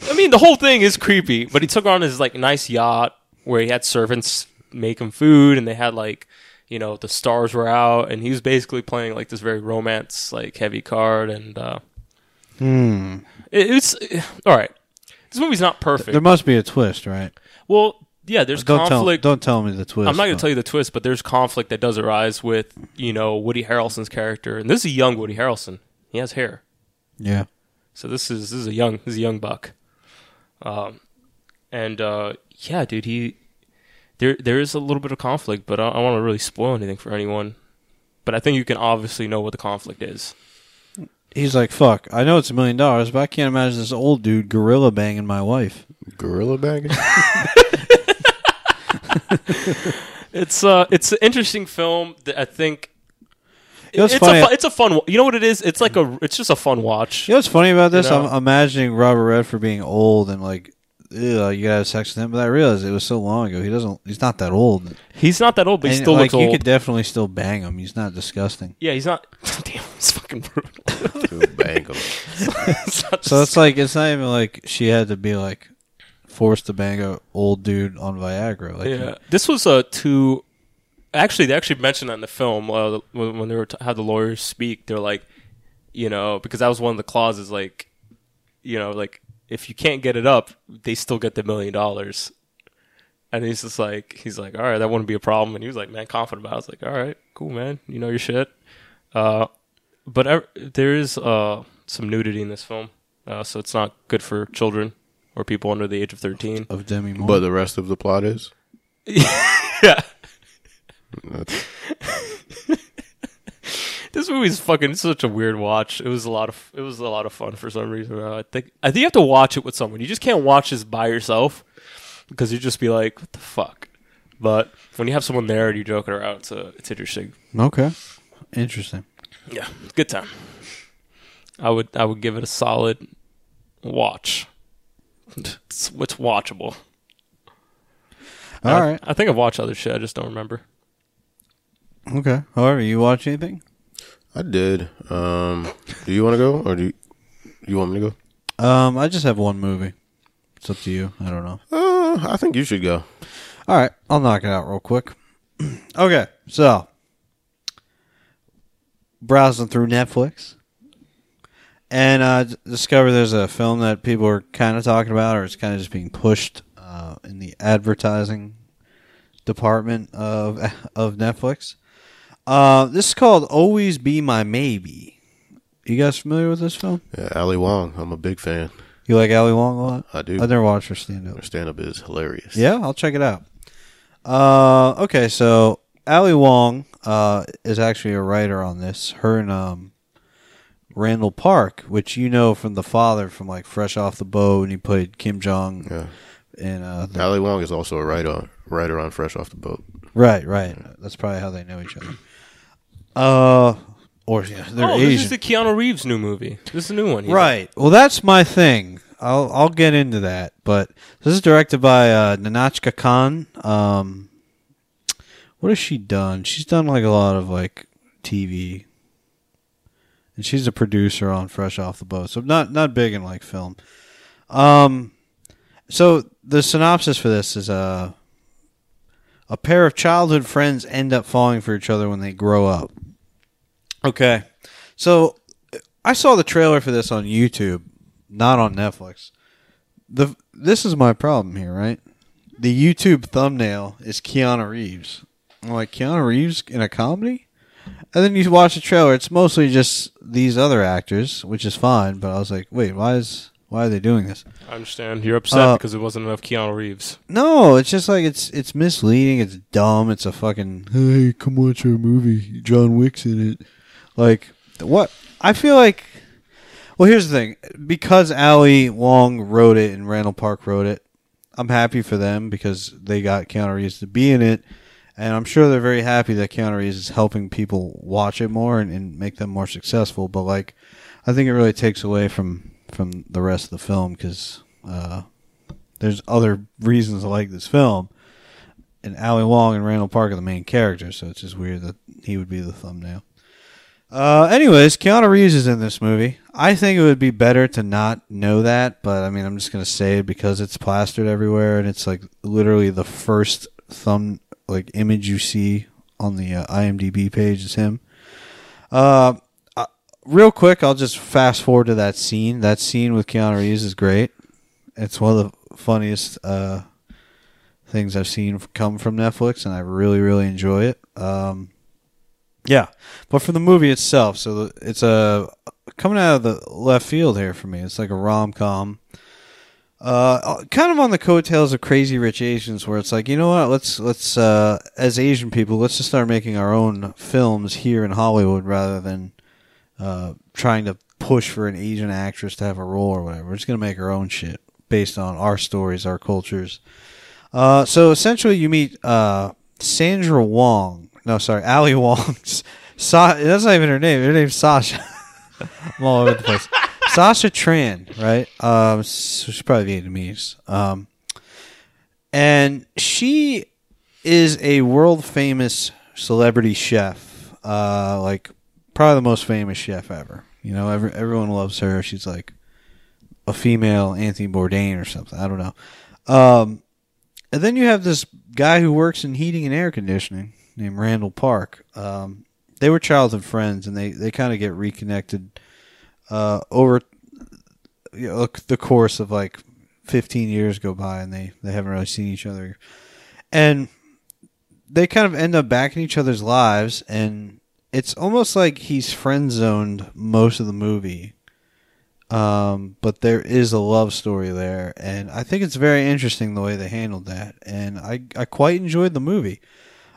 I mean, the whole thing is creepy, but he took her on his like nice yacht where he had servants make him food, and they had like you know the stars were out, and he was basically playing like this very romance like heavy card, and uh, Hmm. It, it's all right. This movie's not perfect. There must be a twist, right? well, yeah, there's don't conflict. tell. Don't tell me the twist. I'm not going to tell you the twist, but there's conflict that does arise with you know Woody Harrelson's character, and this is a young Woody Harrelson. He has hair, Yeah. so this is this is a young this is a young buck. Um, and uh, yeah, dude, he there there is a little bit of conflict, but I, I don't want to really spoil anything for anyone. But I think you can obviously know what the conflict is. He's like, "Fuck, I know it's a million dollars, but I can't imagine this old dude gorilla banging my wife." Gorilla banging. It's uh, it's an interesting film that I think. You know what's it's funny? a fu- it's a fun. You know what it is? It's like a. It's just a fun watch. You know what's funny about this? You know? I'm imagining Robert Redford being old and like, ew, you gotta have sex with him. But I realized it was so long ago. He doesn't. He's not that old. He's not that old, but he And, still like looks you old. could definitely still bang him. He's not disgusting. yeah, he's not. Damn, it's fucking brutal. Dude, bang 'em. It's not So it's like it's not even like she had to be like forced to bang a old dude on Viagra. Like yeah, this was a two. Actually, they actually mentioned that in the film uh, when, when they were t- had the lawyers speak. They're like, you know, because that was one of the clauses. Like, you know, like if you can't get it up, they still get the million dollars. And he's just like, he's like, all right, that wouldn't be a problem. And he was like, man, confident about. it. I was like, all right, cool, man, you know your shit. Uh, but ev- there is uh some nudity in this film, uh, so it's not good for children or people under the age of thirteen. of Demi Moore. But the rest of the plot is. yeah. That's- This movie's fucking such a weird watch. It was a lot of it was a lot of fun for some reason. I think I think you have to watch it with someone. You just can't watch this by yourself because you just be like, "What the fuck?" But when you have someone there and you joke it around, it's uh, it's interesting. okay, interesting. Yeah, good time. I would I would give it a solid watch. It's, it's watchable. All I, right, I think I've watched other shit. I just don't remember. okay. However, you watch anything? I did. Um, do you want to go, or do you, you want me to go? Um, I just have one movie. It's up to you. I don't know. Uh, I think you should go. All right, I'll knock it out real quick. okay, so browsing through Netflix and uh, discover there's a film that people are kind of talking about, or it's kind of just being pushed uh, in the advertising department of of Netflix. Uh, this is called "Always Be My Maybe." You guys familiar with this film? Yeah, Ali Wong. I'm a big fan. You like Ali Wong a lot? I do. I've never watched her stand up. Her stand up is hilarious. Yeah, I'll check it out. Uh, okay, so Ali Wong uh, is actually a writer on this. Her and um, Randall Park, which you know from the father from like Fresh Off the Boat, and he played Kim Jong. Yeah. And uh, the- Ali Wong is also a writer writer on Fresh Off the Boat. right, right. That's probably how they know each other. Uh, or yeah, they're oh, Asian. this is the Keanu Reeves new movie. This is a new one. Right. Well, that's my thing. I'll I'll get into that, but this is directed by uh, Nahnatchka Khan. Um, what has she done? She's done like a lot of like TV, and she's a producer on Fresh Off the Boat. So not not big in like film. Um, so the synopsis for this is uh, a pair of childhood friends end up falling for each other when they grow up. Okay, so I saw the trailer for this on YouTube, not on Netflix. The this is my problem here, right? The YouTube thumbnail is Keanu Reeves. I'm like Keanu Reeves in a comedy, and then you watch the trailer. It's mostly just these other actors, which is fine. But I was like, wait, why is why are they doing this? I understand. You're upset Uh, because it wasn't enough Keanu Reeves. No, it's just like it's it's misleading. It's dumb. It's a fucking hey, come watch our movie. John Wick's in it. Like what? I feel like. Well, here's the thing. Because Ali Wong wrote it and Randall Park wrote it, I'm happy for them because they got Keanu Reeves to be in it, and I'm sure they're very happy that Keanu Reeves is helping people watch it more and, and make them more successful. But like, I think it really takes away from from the rest of the film because. Uh, there's other reasons I like this film. And Ali Wong and Randall Park are the main characters, so it's just weird that he would be the thumbnail. Uh, anyways, Keanu Reeves is in this movie. I think it would be better to not know that, but I mean, I'm just gonna say it because it's plastered everywhere, and it's like literally the first thumb like image you see on the uh, IMDb page is him. Uh, uh, real quick, I'll just fast forward to that scene. That scene with Keanu Reeves is great. It's one of the funniest uh, things I've seen come from Netflix, and I really, really enjoy it. Um, yeah, but for the movie itself, so it's a coming out of the left field here for me. It's like a rom com. Uh, kind of on the coattails of Crazy Rich Asians, where it's like, you know what? Let's let's uh, as Asian people, let's just start making our own films here in Hollywood rather than uh, trying to push for an Asian actress to have a role or whatever. We're just gonna make our own shit based on our stories, our cultures. Uh, so essentially, you meet uh, Sandra Wong. No, sorry, Ali Wong. Sa- that's not even her name. Her name's Sasha. I'm all over the place. Sasha Tran, right? Um, she's probably Vietnamese. Um, and she is a world famous celebrity chef. Uh, like probably the most famous chef ever. You know, every, everyone loves her. She's like a female Anthony Bourdain or something. I don't know. Um, and then you have this guy who works in heating and air conditioning named Randall Park. Um, they were childhood friends, and they, they kind of get reconnected uh, over you know, the course of like 15 years go by, and they, they haven't really seen each other. And they kind of end up back in each other's lives, and it's almost like he's friend zoned most of the movie. Um, but there is a love story there, and I think it's very interesting the way they handled that, and I I quite enjoyed the movie.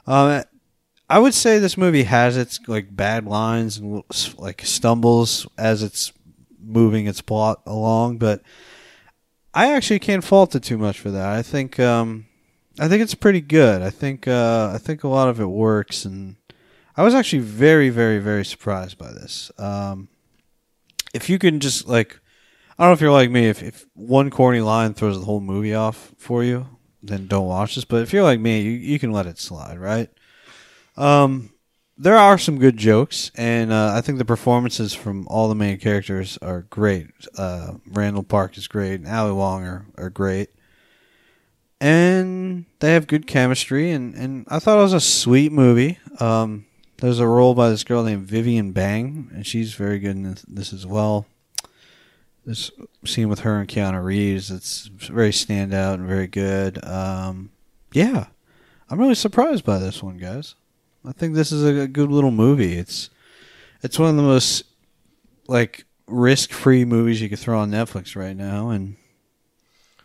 Um, I would say this movie has its like bad lines and like stumbles as it's moving its plot along, but I actually can't fault it too much for that. I think um, I think it's pretty good. I think uh, I think a lot of it works, and I was actually very very very surprised by this. Um, if you can just like, I don't know if you're like me. If, if one corny line throws the whole movie off for you, then don't watch this. But if you're like me, you, you can let it slide, right? Um, there are some good jokes, and uh, I think the performances from all the main characters are great. Uh, Randall Park is great, and Ali Wong are, are great. And they have good chemistry, and, and I thought it was a sweet movie. Um, there's a role by this girl named Vivian Bang, and she's very good in this, as well. This scene with her and Keanu Reeves, it's very standout and very good. Um, yeah, I'm really surprised by this one, guys. I think this is a, good little movie. It's it's one of the most like risk-free movies you could throw on Netflix right now, and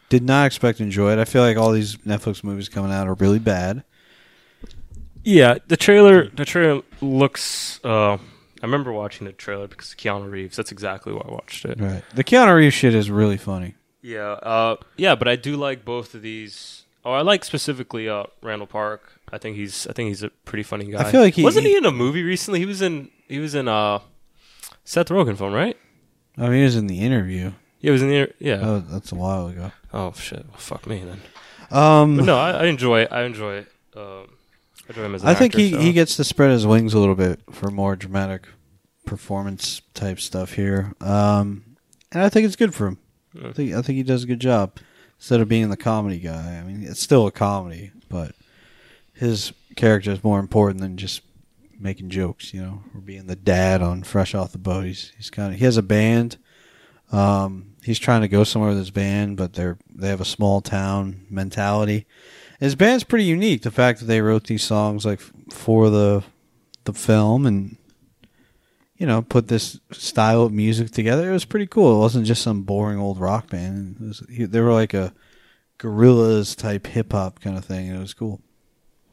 did not expect to enjoy it. I feel like all these Netflix movies coming out are really bad. Yeah, the trailer. The trailer looks. Uh, I remember watching the trailer because Keanu Reeves. That's exactly why I watched it. Right. The Keanu Reeves shit is really funny. Yeah. Uh, yeah, but I do like both of these. Oh, I like specifically uh, Randall Park. I think he's. I think he's a pretty funny guy. I feel like he- wasn't he, he- in a movie recently. He was in. He was in uh, Seth Rogen film, right? I mean, he was in the interview. Yeah, he was in the. Yeah. Oh, that's a while ago. oh shit! Well, fuck me then. Um, But no, I, I enjoy. I enjoy. Um, I him as. An I think actor, he, so. he gets to spread his wings a little bit for more dramatic performance type stuff here. Um, and I think it's good for him. I think I think he does a good job instead of being the comedy guy. I mean, it's still a comedy, but his character is more important than just making jokes, you know, or being the dad on Fresh Off the Boat. He's he's kind of he has a band. Um, he's trying to go somewhere with his band, but they're they have a small town mentality. His band's pretty unique. The fact that they wrote these songs like for the the film and you know put this style of music together, it was pretty cool. It wasn't just some boring old rock band. It was, they were like a Gorillaz type hip hop kind of thing. And it was cool.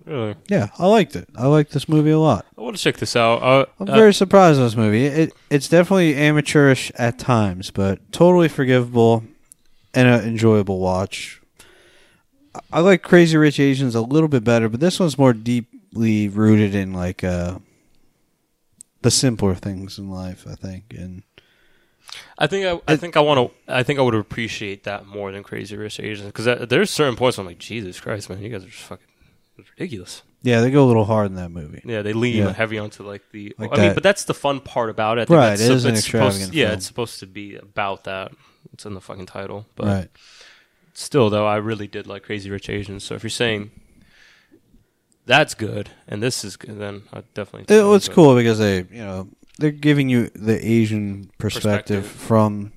Really? Yeah, I liked it. I liked this movie a lot. I want to check this out. Uh, I'm uh, very surprised with this movie. It it's definitely amateurish at times, but totally forgivable and an enjoyable watch. I- like Crazy Rich Asians a little bit better, but this one's more deeply rooted in like uh, the simpler things in life. I think, and I think I, I think I want to. I think I would appreciate that more than Crazy Rich Asians because there's certain points where I'm like, Jesus Christ, man, you guys are just fucking ridiculous. yeah, they go a little hard in that movie. Yeah, they lean Yeah. heavy onto like the. Like I mean, but that's the fun part about it. Right, it is an it's supposed- extravagant Yeah, it's supposed to be about that. It's in the fucking title, but right. Still, though, I really did like Crazy Rich Asians. So if you're saying that's good and this is good, then I definitely. It was cool because they, you know, they're giving you the Asian perspective, Perspective. from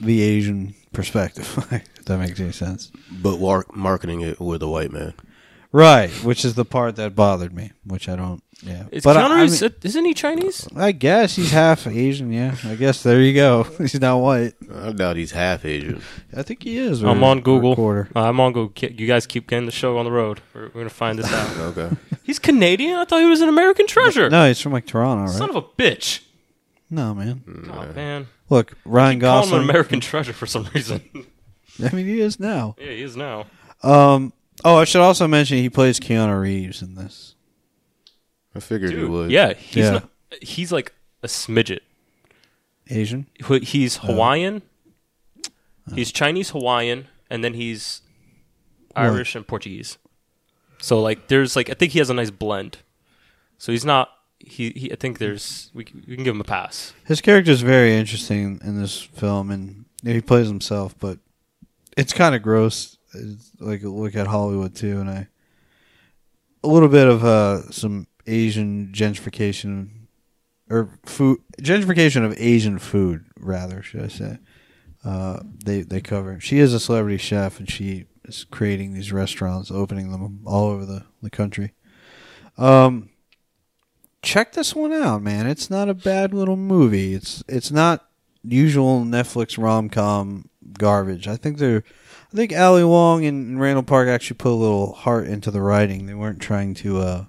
the Asian perspective. if that makes any sense. But war- marketing it with a white man. Right, which is the part that bothered me, which I don't. Yeah, Is but I- Keanu I, Reeves, mean- isn't he Chinese? I guess he's half Asian. Yeah, I guess there you go. He's not white. I doubt he's half Asian. I think he is. I'm or- on or Google. Quarter. Uh, I'm on Google. Ki- You guys keep getting the show on the road. We're, we're gonna find this out. Okay. He's Canadian. I thought he was an American treasure. No, he's from like Toronto, right? Son of a bitch. No, man. Oh man, Look, Ryan call him an Gosling. American treasure for some reason. I mean, he is now. yeah, he is now. Um. Oh, I should also mention he plays Keanu Reeves in this. I figured you Dude, would. yeah, he's Yeah. Not, he's like a smidget. Asian. Who- He's Uh. Hawaiian. He's Chinese Hawaiian, and then he's Irish and Portuguese. So like, there's like, I think he has a nice blend. So he's not. He, he I think there's we, can- we can give him a pass. His character is very interesting in this film, and he plays himself, but it's kind of gross. Like look at Hollywood too, and I a little bit of uh, some Asian gentrification or food gentrification of Asian food, rather should I say? Uh, they they cover. She is a celebrity chef, and she is creating these restaurants, opening them all over the the country. Um, check this one out, man. It's not a bad little movie. It's it's not usual Netflix rom com garbage. I think they're I think Ali Wong and Randall Park actually put a little heart into the writing. They weren't trying to uh,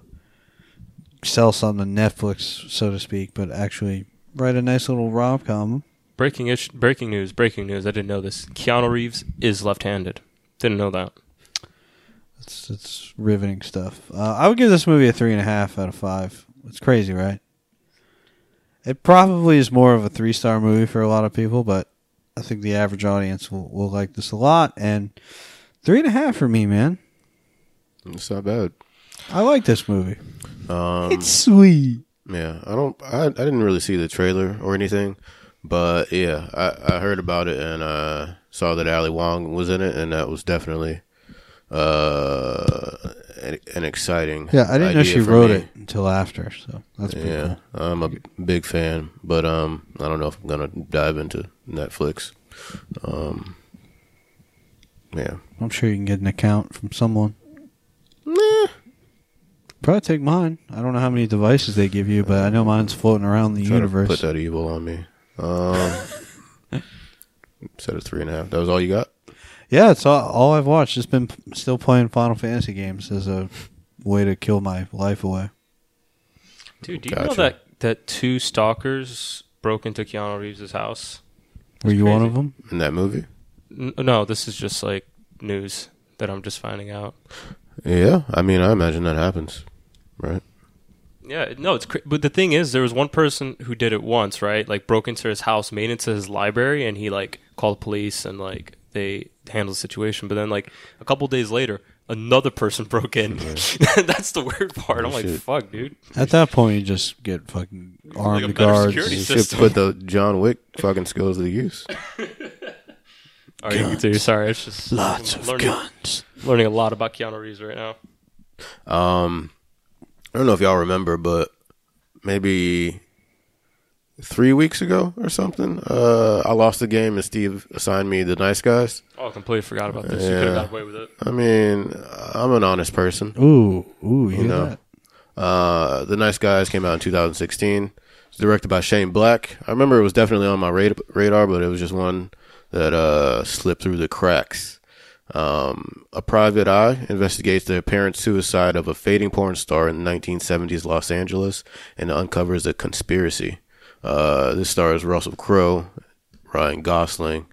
sell something to Netflix, so to speak, but actually write a nice little rom com. Breaking ish, breaking news, breaking news. I didn't know this. Keanu Reeves is left-handed. Didn't know that. It's it's riveting stuff. Uh, I would give this movie a three and a half out of five. It's crazy, right? It probably is more of a three star movie for a lot of people, but I think the average audience will, will like this a lot. And three and a half for me, man. It's not bad. I like this movie. Um, It's sweet. Yeah, I don't. I, I didn't really see the trailer or anything, but yeah, I, I heard about it and uh, saw that Ali Wong was in it, and that was definitely uh, an, exciting. Yeah, I didn't know she wrote me. it until after, so that's pretty Yeah, cool. I'm a big fan, but um, I don't know if I'm gonna dive into Netflix. Um, yeah, I'm sure you can get an account from someone. Nah. Probably take mine. I don't know how many devices they give you, but I know mine's floating around the try universe. put that evil on me. Um, set of three and a half. That was all you got. Yeah, it's all, all I've watched. Just been p- still playing Final Fantasy games as a way to kill my life away. Dude, do you know Gotcha. that that two stalkers broke into Keanu Reeves' house? Were you crazy. one of them? In that movie, N- no, this is just like news that I'm just finding out. yeah. I mean, I imagine that happens, right? Yeah, no, it's cra- but the thing is, there was one person who did it once, right? Like broke into his house, made it to his library, and he like called police and like they handled the situation. But then like a couple days later, another person broke in. That's the weird part. I'm like, Shit. fuck, dude. At that point, you just get fucking armed a better guards. security You system. should put the John Wick fucking skills to use. All right, you can do. Sorry, it's just Lots of learning, guns. learning a lot about Keanu Reeves right now. Um, I don't know if y'all remember, but maybe three weeks ago or something, uh, I lost the game and Steve assigned me the nice guys. Oh, I completely forgot about this. You could have Yeah. got away with it. I mean, I'm an honest person. Ooh, ooh, you hear know. that? Uh, the Nice Guys came out in 2016. It's directed by Shane Black. I remember it was definitely on my rad- radar, but it was just one that uh, slipped through the cracks. Um, a private eye investigates the apparent suicide of a fading porn star in 1970s Los Angeles and uncovers a conspiracy. Uh, this stars Russell Crowe, Ryan Gosling,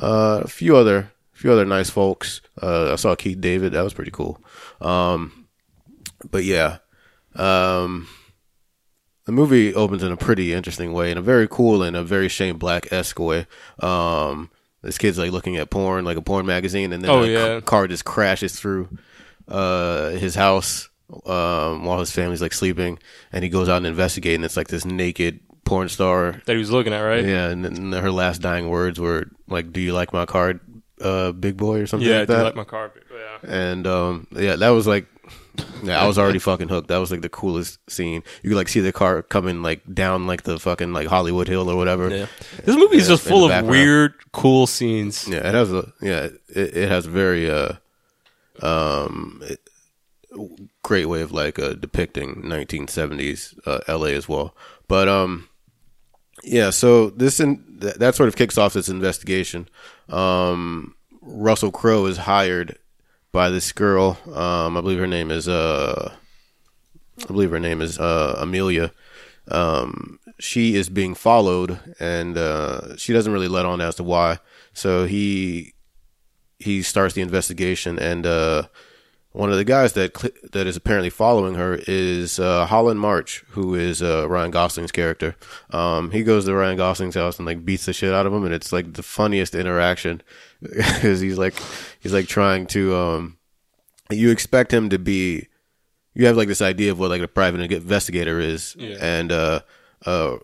uh, a few other, few other nice folks. Uh, I saw Keith David. That was pretty cool. Um, but yeah, um, the movie opens in a pretty interesting way, in a very cool and a very Shane Black esque way. Um, this kid's like looking at porn, like a porn magazine, and then Oh, a yeah. ca- car just crashes through uh, his house um, while his family's like sleeping, and he goes out and investigates, and it's like this naked porn star. That he was looking at, right? Yeah, and then her last dying words were like, "Do you like my card, uh, big boy?" or something Yeah, like I do that. like my car. but- Yeah. and um, yeah, that was like, yeah, I was already fucking hooked. That was like the coolest scene. You could like see the car coming like down like the fucking like Hollywood Hill or whatever. Yeah. This movie is Yeah, just in full the of background. weird, cool scenes. Yeah, it has a yeah, it, it has very uh, um, it, great way of like uh, depicting 1970s uh, LA as well. But um, yeah, so this in that, that sort of kicks off this investigation. Um, Russell Crowe is hired by this girl. Um, I believe her name is uh, I believe her name is uh, Amelia. um, she is being followed, and uh, she doesn't really let on as to why. So he he starts the investigation, and uh, one of the guys that that is apparently following her is uh, Holland March, who is uh, Ryan Gosling's character. Um, he goes to Ryan Gosling's house and like beats the shit out of him, and it's like the funniest interaction because he's like he's like trying to. Um, you expect him to be. You have like this idea of what like a private investigator is, Yeah. and uh, uh,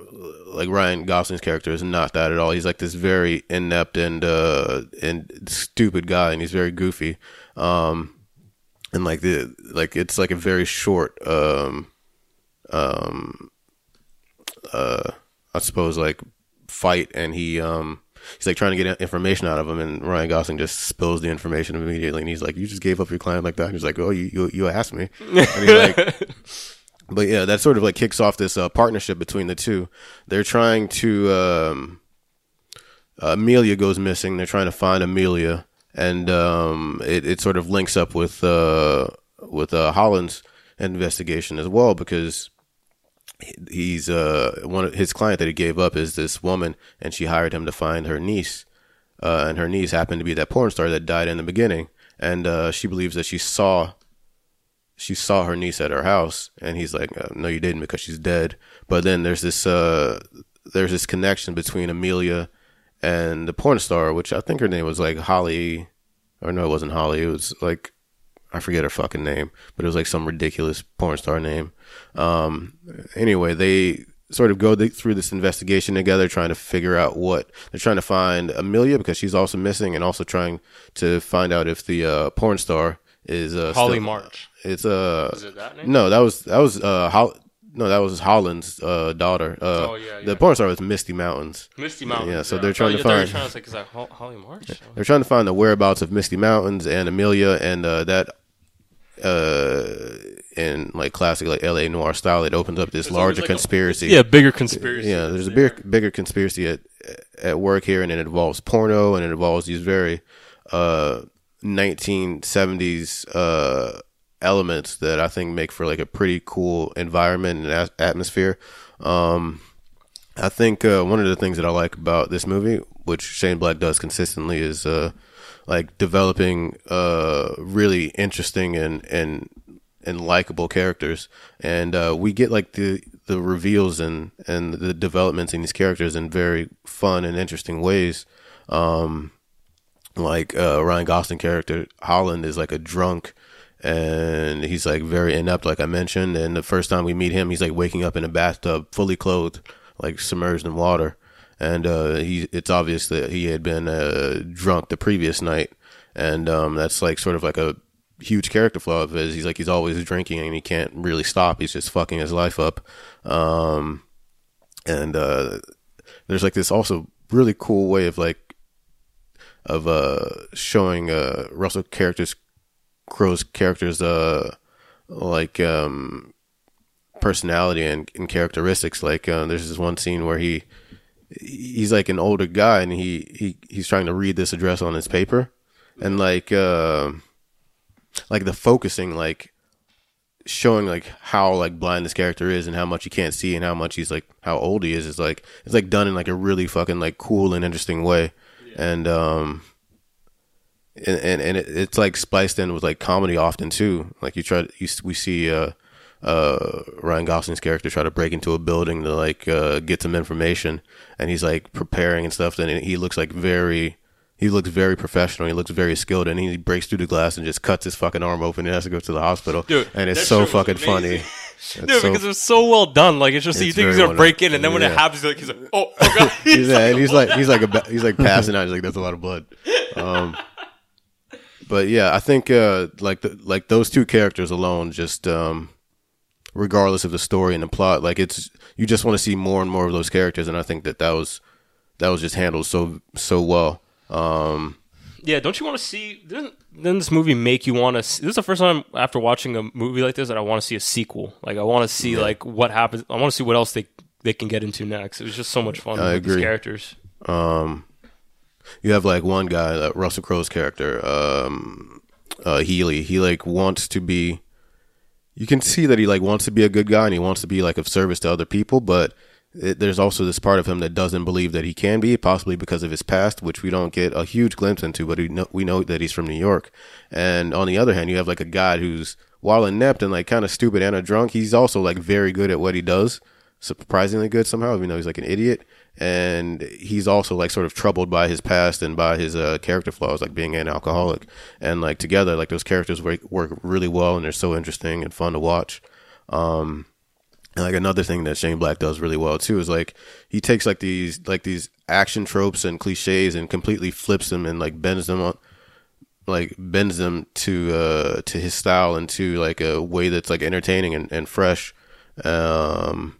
like Ryan Gosling's character is not that at all. He's like this very inept and uh and stupid guy, and he's very goofy. Um, and like the like it's like a very short um um uh I suppose like fight, and he um he's like trying to get information out of him, and Ryan Gosling just spills the information immediately, and he's like, "You just gave up your client like that?" And he's like, "Oh, you you, you asked me," and he's like. But yeah, that sort of like kicks off this uh, partnership between the two. They're trying to. Um, Amelia goes missing. They're trying to find Amelia, and um, it, it sort of links up with uh, with uh, Holland's investigation as well because he's uh, one of his client that he gave up is this woman, and she hired him to find her niece, uh, and her niece happened to be that porn star that died in the beginning, and uh, she believes that she saw she saw her niece at her house, and he's like, uh, "No, you didn't, because she's dead." But then there's this uh, there's this connection between Amelia and the porn star, which I think her name was like Holly, or no, it wasn't Holly. It was like I forget her fucking name, but it was like some ridiculous porn star name. Um, anyway, they sort of go th- through this investigation together, trying to figure out what they're trying to find Amelia because she's also missing, and also trying to find out if the uh, porn star is uh, Holly still- March. It's uh, Is it that name? no, that was that was uh, no, that was Holland's uh, daughter. Uh, Oh, yeah, The yeah. porn star was Misty Mountains. Misty Mountains. Yeah, so they're trying you- to I thought you find- Trying to say, is that Ho- Holly March? They're trying to find the whereabouts of Misty Mountains and Amelia, and uh, that uh, in like classic like L.A. noir style, it opens up this There's larger like a- conspiracy. Yeah, bigger conspiracy. yeah. There's a bigger bigger conspiracy at at work here, and it involves porno, and it involves these very uh 1970s uh elements that I think make for like a pretty cool environment and atmosphere. Um, I think uh, one of the things that I like about this movie, which Shane Black does consistently, is uh, like developing uh, really interesting and and and likable characters. And uh, we get like the the reveals and and the developments in these characters in very fun and interesting ways. Um, like uh, Ryan Gosling character Holland is like a drunk and he's like very inept like I mentioned. And the first time we meet him he's like waking up in a bathtub fully clothed like submerged in water. And uh he it's obvious that he had been uh drunk the previous night. And um that's like sort of like a huge character flaw of his. He's like he's always drinking and he can't really stop. He's just fucking his life up. Um and uh there's like this also really cool way of like of uh showing uh Russell characters Crowe's characters uh like um personality and, and characteristics. Like uh, there's this one scene where he he's like an older guy and he, he he's trying to read this address on his paper. And like uh like the focusing like showing like how like blind this character is and how much he can't see and how much he's like how old he is is like it's like done in like a really fucking like cool and interesting way. And um and and, and it, it's like spliced in with like comedy often too like you try to you, we see uh uh Ryan Gosling's character try to break into a building to like uh get some information and he's like preparing and stuff and he looks like very he looks very professional. He looks very skilled, and he breaks through the glass and just cuts his fucking arm open and has to go to the hospital. Dude, and it's so fucking funny. Dude, It's so- because it was so well done. Like it's just you think he's gonna well break in, and then when it happens, he's like, he's like, oh, oh god. he's, yeah, and he's like he's like a, he's like passing out. He's like that's a lot of blood. Um, but yeah, I think uh, like the, like those two characters alone, just um, regardless of the story and the plot, like it's you just want to see more and more of those characters, and I think that that was that was just handled so so well. Um, Yeah, don't you want to see? Didn't, didn't this movie make you want to? This is the first time after watching a movie like this that I want to see a sequel. Like I want to see like what happens. I want to see what else they they can get into next. It was just so much fun I with these agree. characters. Um, you have like one guy, uh, Russell Crowe's character, um, uh, Healy. He like wants to be. you can see that he like wants to be a good guy and he wants to be like of service to other people, but it, there's also this part of him that doesn't believe that he can be, possibly because of his past, which we don't get a huge glimpse into. But we know, we know that he's from New York. And on the other hand, you have like a guy who's while inept and like kind of stupid and a drunk, he's also like very good at what he does, surprisingly good somehow. We know he's like an idiot, and he's also like sort of troubled by his past and by his uh, character flaws, like being an alcoholic. And like together, like those characters work work really well, and they're so interesting and fun to watch. Um, and like another thing that Shane Black does really well too is like he takes like these like these action tropes and cliches and completely flips them and like bends them on like bends them to uh to his style and to like a way that's like entertaining and, and fresh. Um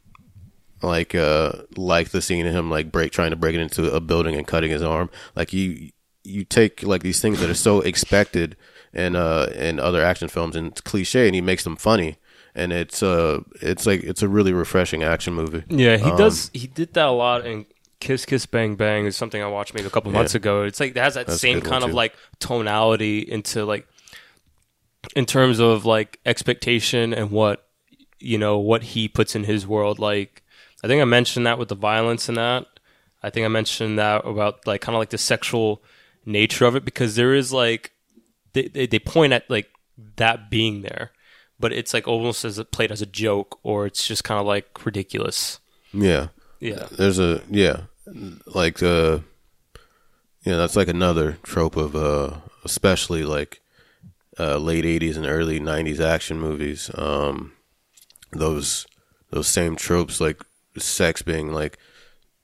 like uh like the scene of him like break trying to break it into a building and cutting his arm. Like you you take like these things that are so expected in uh in other action films and it's cliche and he makes them funny and it's uh it's like it's a really refreshing action movie. Yeah, he Um, does. He did that a lot in Kiss Kiss Bang Bang is something I watched maybe a couple months ago. It's like it has that That's same kind of too. like tonality into like in terms of like expectation and what you know what he puts in his world. Like I think I mentioned that with the violence in that. I think I mentioned that about like kind of like the sexual nature of it because there is like they they, they point at like that being there, but it's like almost as it played as a joke or it's just kind of like ridiculous. Yeah. Yeah. There's a yeah, like uh, yeah, that's like another trope of uh, especially like uh, late '80s and early '90s action movies. Um, those those same tropes, like sex being like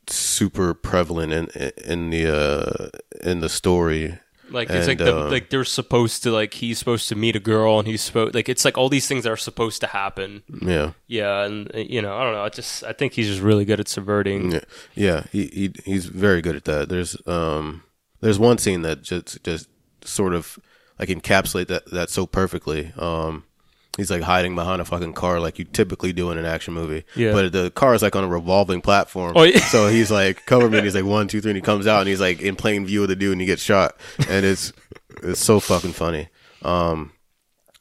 super prevalent in in the uh, in the story. Like it's like the, uh, like they're supposed to like he's supposed to meet a girl and he's supposed like it's like all these things that are supposed to happen. Yeah, Yeah, and you know I don't know. I just I think he's just really good at subverting. yeah, yeah. He, he he's very good at that. There's um there's one scene that just just sort of like encapsulate that that so perfectly. Um, he's like hiding behind a fucking car like you typically do in an action movie. Yeah. But the car is like on a revolving platform. Oh, yeah. So he's like cover me. And he's like one two three, and he comes out and he's like in plain view of the dude, and he gets shot. And it's it's so fucking funny. Um,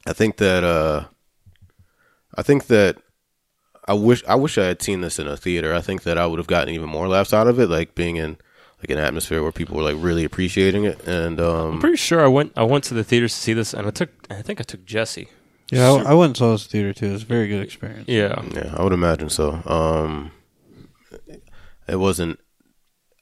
I think that uh, I think that I wish I wish I had seen this in a theater. I think that I would have gotten even more laughs out of it, like being in like an atmosphere where people were like really appreciating it. And um, I'm pretty sure I went I went to the theaters to see this and I took I think I took Jesse. Yeah, I, I went and saw this theater too. It was a very good experience. Yeah. yeah, I would imagine so. Um, it wasn't.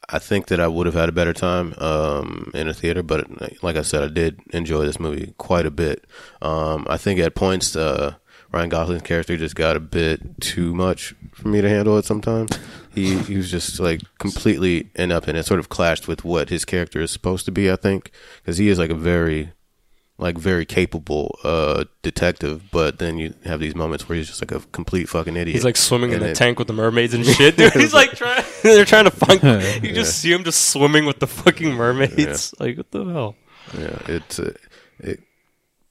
I think that I would have had a better time um, in a theater, but like I said, I did enjoy this movie quite a bit. Um, I think at points, uh, Ryan Gosling's character just got a bit too much for me to handle. At sometimes, he he was just like completely inept, and it sort of clashed with what his character is supposed to be. I think because he is like a very like very capable uh detective, but then you have these moments where he's just like a complete fucking idiot. He's like swimming in And the it- tank with the mermaids and shit, dude. He's like trying. They're trying to find. You just see him just swimming with the fucking mermaids. Like what the hell? Yeah, it's uh, it,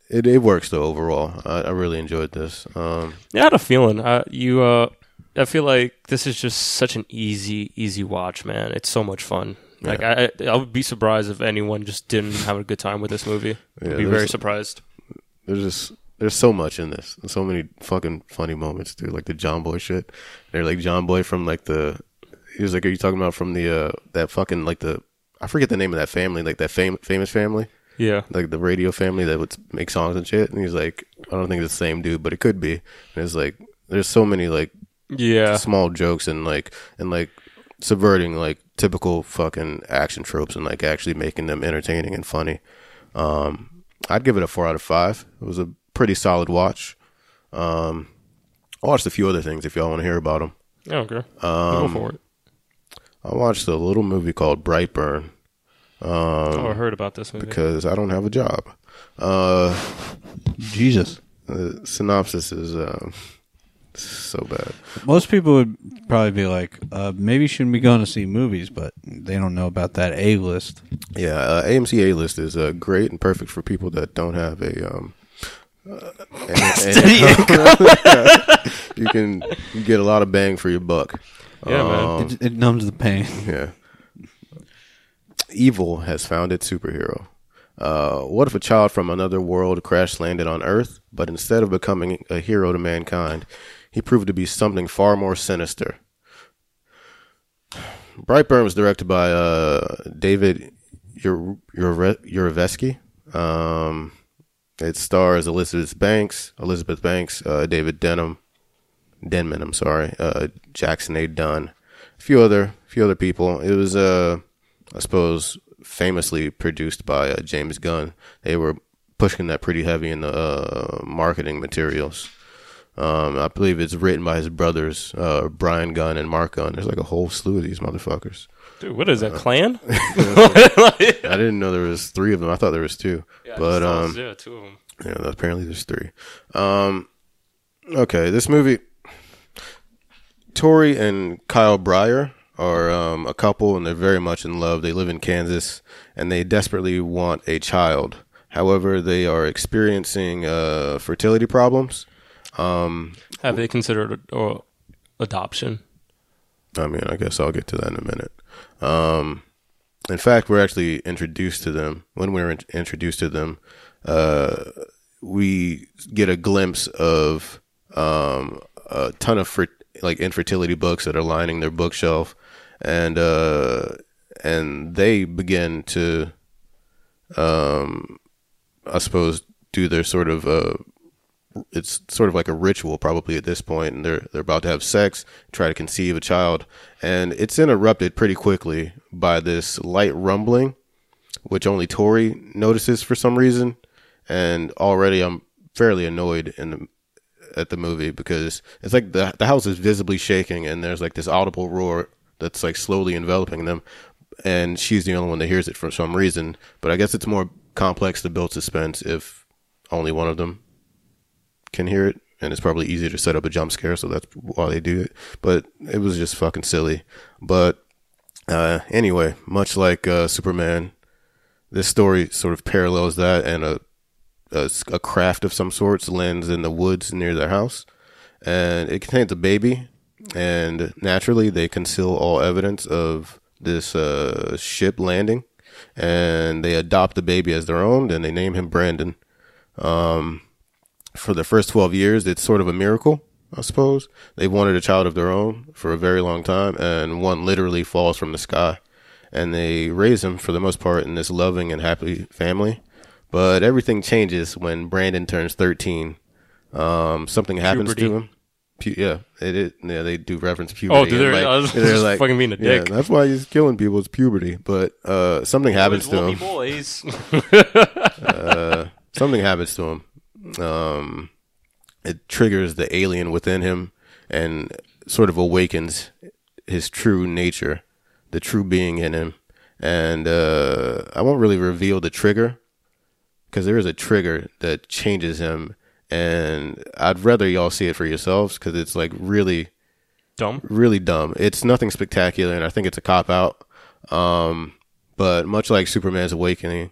it it works though overall. I, I really enjoyed this. Um, Yeah, I had a feeling. Uh, you, uh, I feel like this is just such an easy, easy watch, man. It's so much fun. Like I, I I would be surprised if anyone just didn't have a good time with this movie. Yeah, I'd be very surprised. there's just there's so much in this. So many fucking funny moments, dude. Like the John Boy shit. They're like John Boy from like the. He was like, "Are you talking about from the uh that fucking like the I forget the name of that family, like that fam- famous family, Yeah, like the radio family that would make songs and shit." And he's like, "I don't think it's the same dude, but it could be." And it's like, there's so many like yeah. small jokes and like and like subverting like typical fucking action tropes and like actually making them entertaining and funny. Um, I'd give it a four out of five. It was a pretty solid watch. Um, I watched a few other things if y'all want to hear about them. I don't. Um, Go for it. I watched a little movie called Brightburn oh, I heard about this movie. because I don't have a job. Uh, Jesus. the synopsis is uh, so bad. Most people would probably be like, uh, maybe you shouldn't be going to see movies, but they don't know about that A list. Yeah, uh, AMC A list is uh, great and perfect for people that don't have a um. Uh, and, and- you can get a lot of bang for your buck. Yeah, man. Um, It, it numbs the pain. Yeah. Evil has found its superhero. Uh, what if a child from another world crash landed on Earth, but instead of becoming a hero to mankind, he proved to be something far more sinister? Brightburn was directed by uh, David Ure- Ure- Urevesky. Um, it stars Elizabeth Banks, Elizabeth Banks, uh, David Denham, Denman. I'm sorry, uh, Jackson A. Dunn, a few other, few other people. It was, uh, I suppose, famously produced by uh, James Gunn. They were pushing that pretty heavy in the uh, marketing materials. Um, I believe it's written by his brothers, uh, Brian Gunn and Mark Gunn. There's like a whole slew of these motherfuckers. Dude, what is that clan? I didn't know there was three of them. I thought there was two, but um, yeah, two of them. yeah, apparently there's three. Um, okay, this movie, Tori and Kyle Breyer are um, a couple, and they're very much in love. They live in Kansas, and they desperately want a child. However, they are experiencing uh, fertility problems. Have they considered or adoption? I mean, I guess I'll get to that in a minute. Um, in fact, we're actually introduced to them. When we're in- introduced to them, uh, we get a glimpse of um, a ton of fer- like infertility books that are lining their bookshelf, and uh, and they begin to, um, I suppose, do their sort of uh, it's sort of like a ritual probably at this point and they're they're about to have sex try to conceive a child and it's interrupted pretty quickly by this light rumbling which only Tori notices for some reason and already I'm fairly annoyed in the at the movie because it's like the the house is visibly shaking and there's like this audible roar that's like slowly enveloping them and she's the only one that hears it for some reason but I guess it's more complex to build suspense if only one of them can hear it, and it's probably easier to set up a jump scare, so that's why they do it. But it was just fucking silly. But uh, anyway, much like uh, Superman, this story sort of parallels that, and a, a a craft of some sorts lands in the woods near their house, and it contains a baby, and naturally they conceal all evidence of this uh, ship landing, and they adopt the baby as their own, and they name him Brandon for the first 12 years, it's sort of a miracle, I suppose. They've wanted a child of their own for a very long time, and one literally falls from the sky. And they raise him, for the most part, in this loving and happy family. But everything changes when Brandon turns 13. Um, something happens Puberty. to him. Pu- yeah, it is. Yeah, they do reference puberty. Oh, do they? and, I was just fucking being a dick. yeah, that's why he's killing people. It's puberty. But uh, something happens to him boys. something happens to him. Um, it triggers the alien within him and sort of awakens his true nature, the true being in him. And uh, I won't really reveal the trigger because there is a trigger that changes him. And I'd rather y'all see it for yourselves because it's like really Dumb. really dumb. It's nothing spectacular, and I think it's a cop out. Um, but much like Superman's awakening,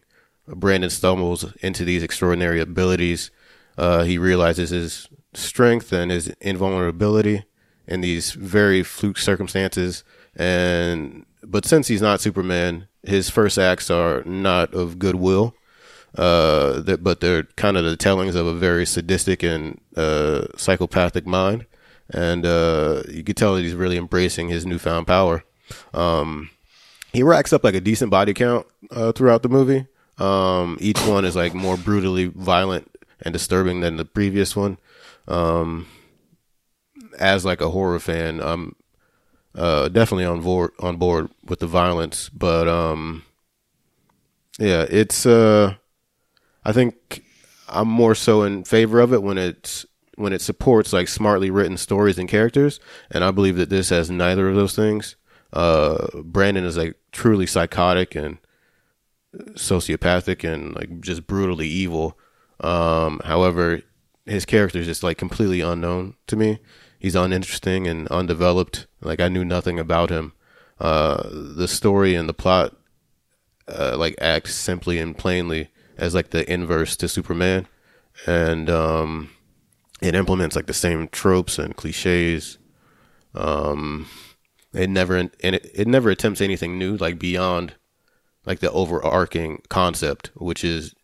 Brandon stumbles into these extraordinary abilities. Uh, he realizes his strength and his invulnerability in these very fluke circumstances. And but since he's not Superman, his first acts are not of goodwill. Uh, that, but they're kind of the tellings of a very sadistic and uh, psychopathic mind, and uh, you can tell that he's really embracing his newfound power. Um, he racks up like a decent body count uh, throughout the movie. Um, each one is like more brutally violent and disturbing than the previous one. Um, as like a horror fan, I'm uh, definitely on board on board with the violence, but um, yeah, it's uh, I think I'm more so in favor of it when it's when it supports like smartly written stories and characters, and I believe that this has neither of those things. Uh, Brandon is like truly psychotic and sociopathic and like just brutally evil. Um, however, his character is just like completely unknown to me. He's uninteresting and undeveloped. Like I knew nothing about him. Uh, the story and the plot, uh, like act simply and plainly as like the inverse to Superman, and um, it implements like the same tropes and cliches. Um, it never and it, it never attempts anything new, like beyond like the overarching concept, which is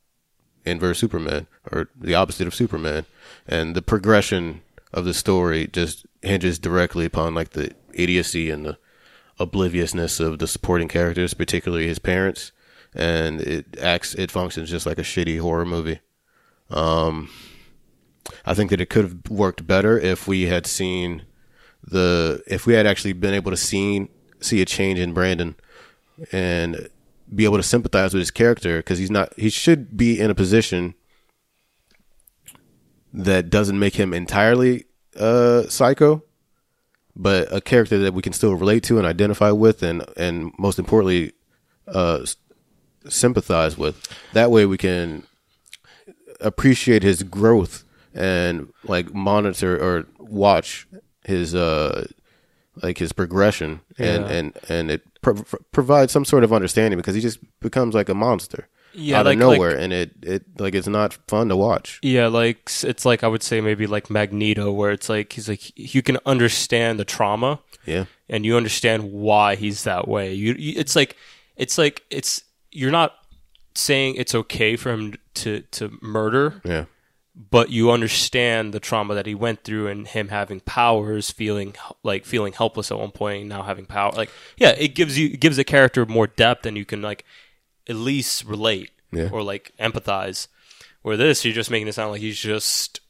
inverse Superman or the opposite of Superman, and the progression of the story just hinges directly upon like the idiocy and the obliviousness of the supporting characters, particularly his parents, and it acts it functions just like a shitty horror movie. Um, I think that it could have worked better if we had seen the if we had actually been able to see see a change in Brandon and be able to sympathize with his character because he's not he should be in a position that doesn't make him entirely uh psycho but a character that we can still relate to and identify with and and most importantly uh sympathize with. That way we can appreciate his growth and like monitor or watch his uh like his progression and Yeah. and and it pro- provides some sort of understanding because he just becomes like a monster Yeah, out like- of nowhere like- and it it like it's not fun to watch Yeah, like it's like I would say maybe like Magneto, where it's like he's like you can understand the trauma yeah and you understand why he's that way. You, you it's like it's like it's you're not saying it's okay for him to to murder, yeah but you understand the trauma that he went through and him having powers, feeling like feeling helpless at one point, now having power. Like yeah, it gives you it gives a character more depth and you can like at least relate Yeah. or like empathize. Where this, you're just making it sound like he's just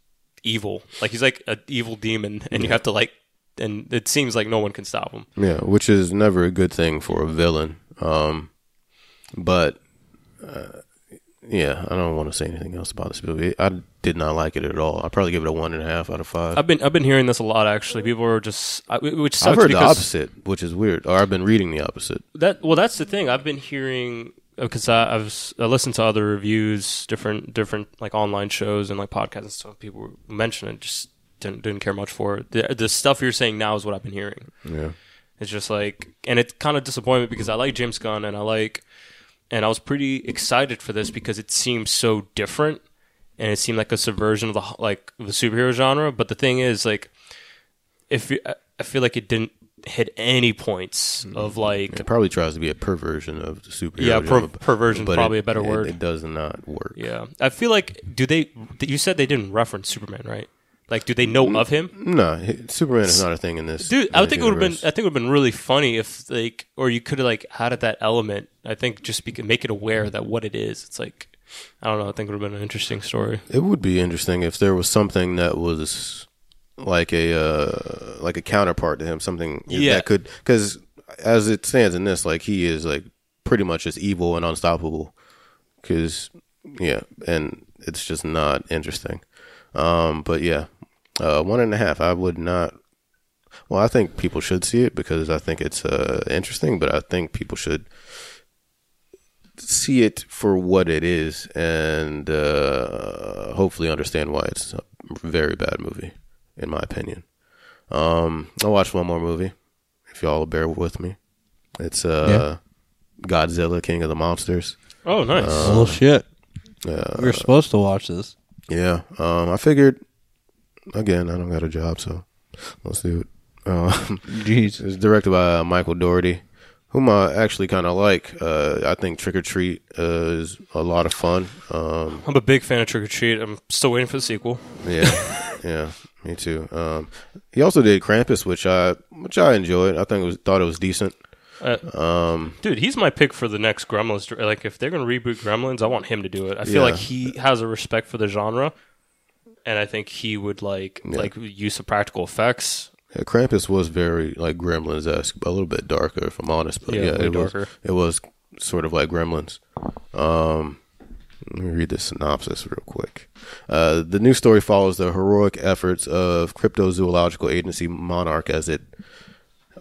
evil, like he's like an evil demon, and you have to like, and it seems like no one can stop him. Yeah, which is never a good thing for a villain. Um, but uh, yeah, I don't want to say anything else about this movie. I did not like it at all. I probably give it a one and a half out of five. I've been I've been hearing this a lot actually. People are just I- which sucks I've heard the opposite, which is weird. Or I've been reading the opposite. that well that's the thing I've been hearing uh, because I, I've I listened to other reviews, different different like online shows and like podcasts and stuff. People mention it, just didn't didn't care much for it. The, the stuff you're saying now is what I've been hearing. Yeah, It's just like, and it's kind of disappointment because I like James Gunn and I like, and I was pretty excited for this because it seemed so different, and it seemed like a subversion of the like the superhero genre. But the thing is, like, if you, I- feel like it didn't hit any points mm-hmm. of like it probably tries to be a perversion of the superhero. Yeah, per- genre, perversion's but probably it- a better it- word. It does not work. yeah. I feel like do they? You said they didn't reference Superman, right? Like, do they know of him? No, he- Superman is not a thing in this. Dude, I would think it would have been. I think it would have been really funny if like, or you could have like added that element. I think just be, make it aware that what it is. It's like, I don't know. I think it would have been an interesting story. It would be interesting if there was something that was like a uh, like a counterpart to him, something Yeah. that could because as it stands in this, like he is like pretty much just evil and unstoppable. Because yeah, and it's just not interesting. Um, but yeah, uh, one and a half. I would not. Well, I think people should see it because I think it's uh, interesting, but I think people should see it for what it is and uh, hopefully understand why it's a very bad movie, in my opinion. Um, I'll watch one more movie if y'all will bear with me. It's uh, Godzilla, King of the Monsters. Oh, nice. Oh shit! Uh, we were supposed to watch this. Yeah, um, I figured. Again, I don't got a job, so let's do it. Um, Jeez. It's directed by uh, Michael Dougherty, whom I actually kind of like. Uh, I think Trick or Treat uh, is a lot of fun. Um, I'm a big fan of Trick or Treat. I'm still waiting for the sequel. yeah, yeah, me too. Um, he also did Krampus, which I which I enjoyed. I think it was thought it was decent. Uh, Um, dude, he's my pick for the next Gremlins. Like, if they're gonna reboot Gremlins, I want him to do it. I feel Yeah. like he has a respect for the genre, and I think he would like Yeah. like use of practical effects. yeah, Krampus was very like Gremlins esque, a little bit darker, if I'm honest. But Yeah, yeah, it was it was sort of like Gremlins. Um, let me read the synopsis real quick. Uh, the new story follows the heroic efforts of cryptozoological agency Monarch as it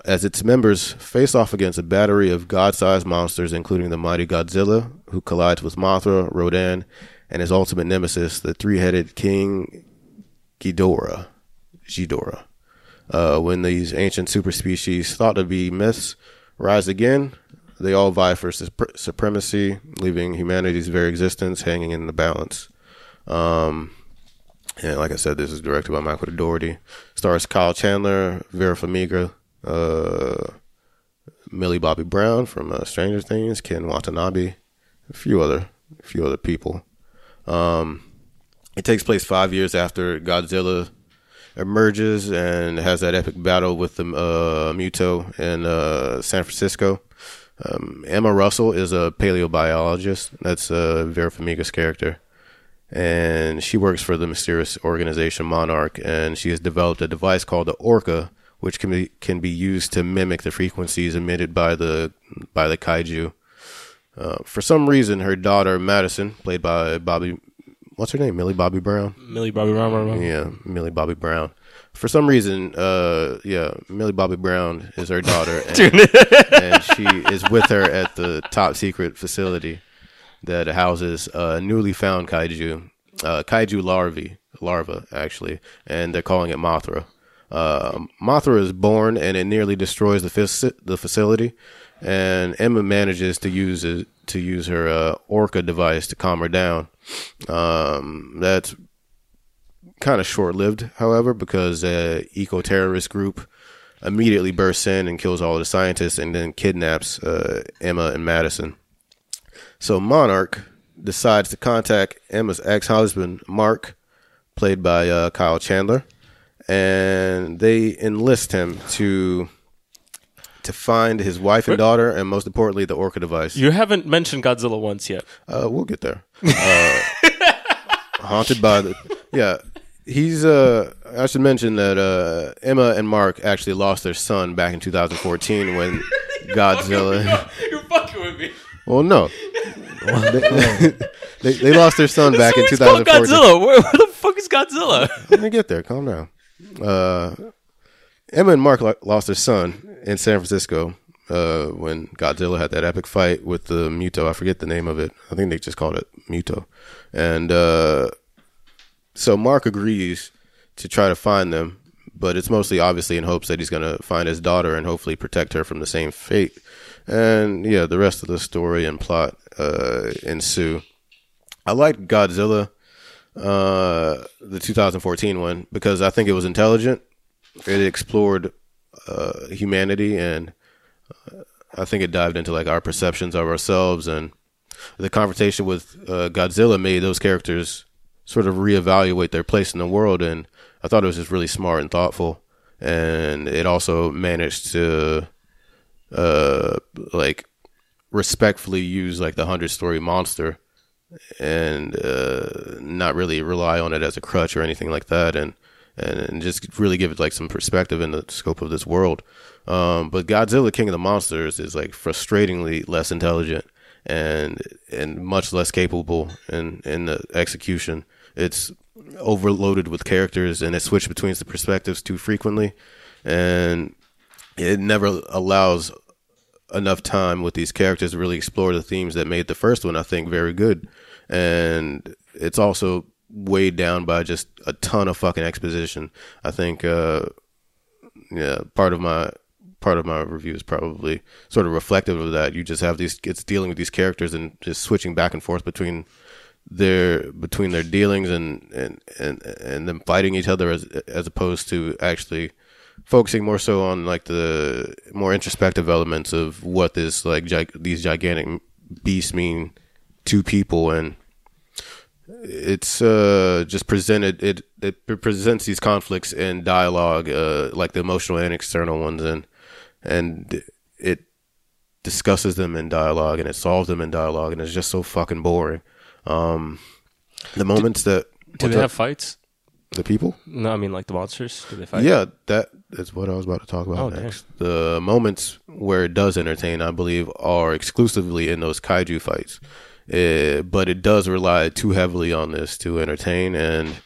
as its members face off against a battery of god-sized monsters, including the mighty Godzilla, who collides with Mothra, Rodan, and his ultimate nemesis, the three-headed King Ghidorah. Ghidorah. Uh, when these ancient super species thought to be myths, rise again, they all vie for sup- supremacy, leaving humanity's very existence hanging in the balance. Um, and like I said, this is directed by Michael Dougherty. Stars Kyle Chandler, Vera Farmiga, uh, Millie Bobby Brown from uh, Stranger Things, Ken Watanabe, a few other a few other people. Um, it takes place five years after Godzilla emerges and has that epic battle with the uh, Muto in uh, San Francisco. Um, Emma Russell is a paleobiologist. That's uh, Vera Farmiga's character. And she works for the mysterious organization Monarch, and she has developed a device called the Orca, which can be can be used to mimic the frequencies emitted by the by the kaiju. Uh, for some reason, her daughter Madison, played by Bobby, what's her name, Millie Bobby Brown, Millie Bobby Brown. Brown, Brown. yeah, Millie Bobby Brown. For some reason, uh, yeah, Millie Bobby Brown is her daughter, and, and she is with her at the top secret facility that houses uh, newly found kaiju, uh, kaiju larvae, larva actually, and they're calling it Mothra. Uh, Mothra is born and it nearly destroys the faci- the facility, and Emma manages to use it to use her uh, Orca device to calm her down. Um, that's kind of short lived, however, because a eco terrorist group immediately bursts in and kills all the scientists and then kidnaps uh, Emma and Madison. So Monarch decides to contact Emma's ex husband, Mark, played by uh, Kyle Chandler, and they enlist him to to find his wife and daughter, and most importantly, the Orca device. You haven't mentioned Godzilla once yet. Uh, we'll get there. Uh, haunted by the yeah. He's uh. I should mention that uh, Emma and Mark actually lost their son back in 2014 when Godzilla. You're fucking with me. Well, no, they, they, they lost their son back in it's called 2014. Godzilla. Where, where the fuck is Godzilla? Let me get there. Calm down. Uh, Emma and Mark lo- lost their son in San Francisco uh, when Godzilla had that epic fight with the Muto. I forget the name of it. I think they just called it Muto. And uh, so Mark agrees to try to find them, but it's mostly obviously in hopes that he's going to find his daughter and hopefully protect her from the same fate. And yeah, the rest of the story and plot uh, ensue. I liked Godzilla uh, the 2014 one because I think it was intelligent. It explored uh, humanity, and uh, I think it dived into like our perceptions of ourselves. And the conversation with uh, Godzilla made those characters sort of reevaluate their place in the world. And I thought it was just really smart and thoughtful. And it also managed to uh, like respectfully use like the hundred story monster and uh, not really rely on it as a crutch or anything like that, and, and and just really give it like some perspective in the scope of this world. Um, but Godzilla King of the Monsters is like frustratingly less intelligent and and much less capable in in the execution. It's overloaded with characters and it switches between the perspectives too frequently, and it never allows enough time with these characters to really explore the themes that made the first one, I think, very good. And it's also weighed down by just a ton of fucking exposition. I think, uh, yeah, part of my part of my review is probably sort of reflective of that. You just have these, it's dealing with these characters and just switching back and forth between their between their dealings and and and and them fighting each other as as opposed to actually focusing more so on like the more introspective elements of what this like gi- these gigantic beasts mean to people and it's uh just presented it it presents these conflicts in dialogue uh like the emotional and external ones and and it discusses them in dialogue and it solves them in dialogue and it's just so fucking boring um the moments that Do they up? have fights? the people No, I mean like the monsters. Do they fight? yeah, that is what I was about to talk about Oh, next. The moments where it does entertain, I believe, are exclusively in those kaiju fights. Uh, but it does rely too heavily on this to entertain, and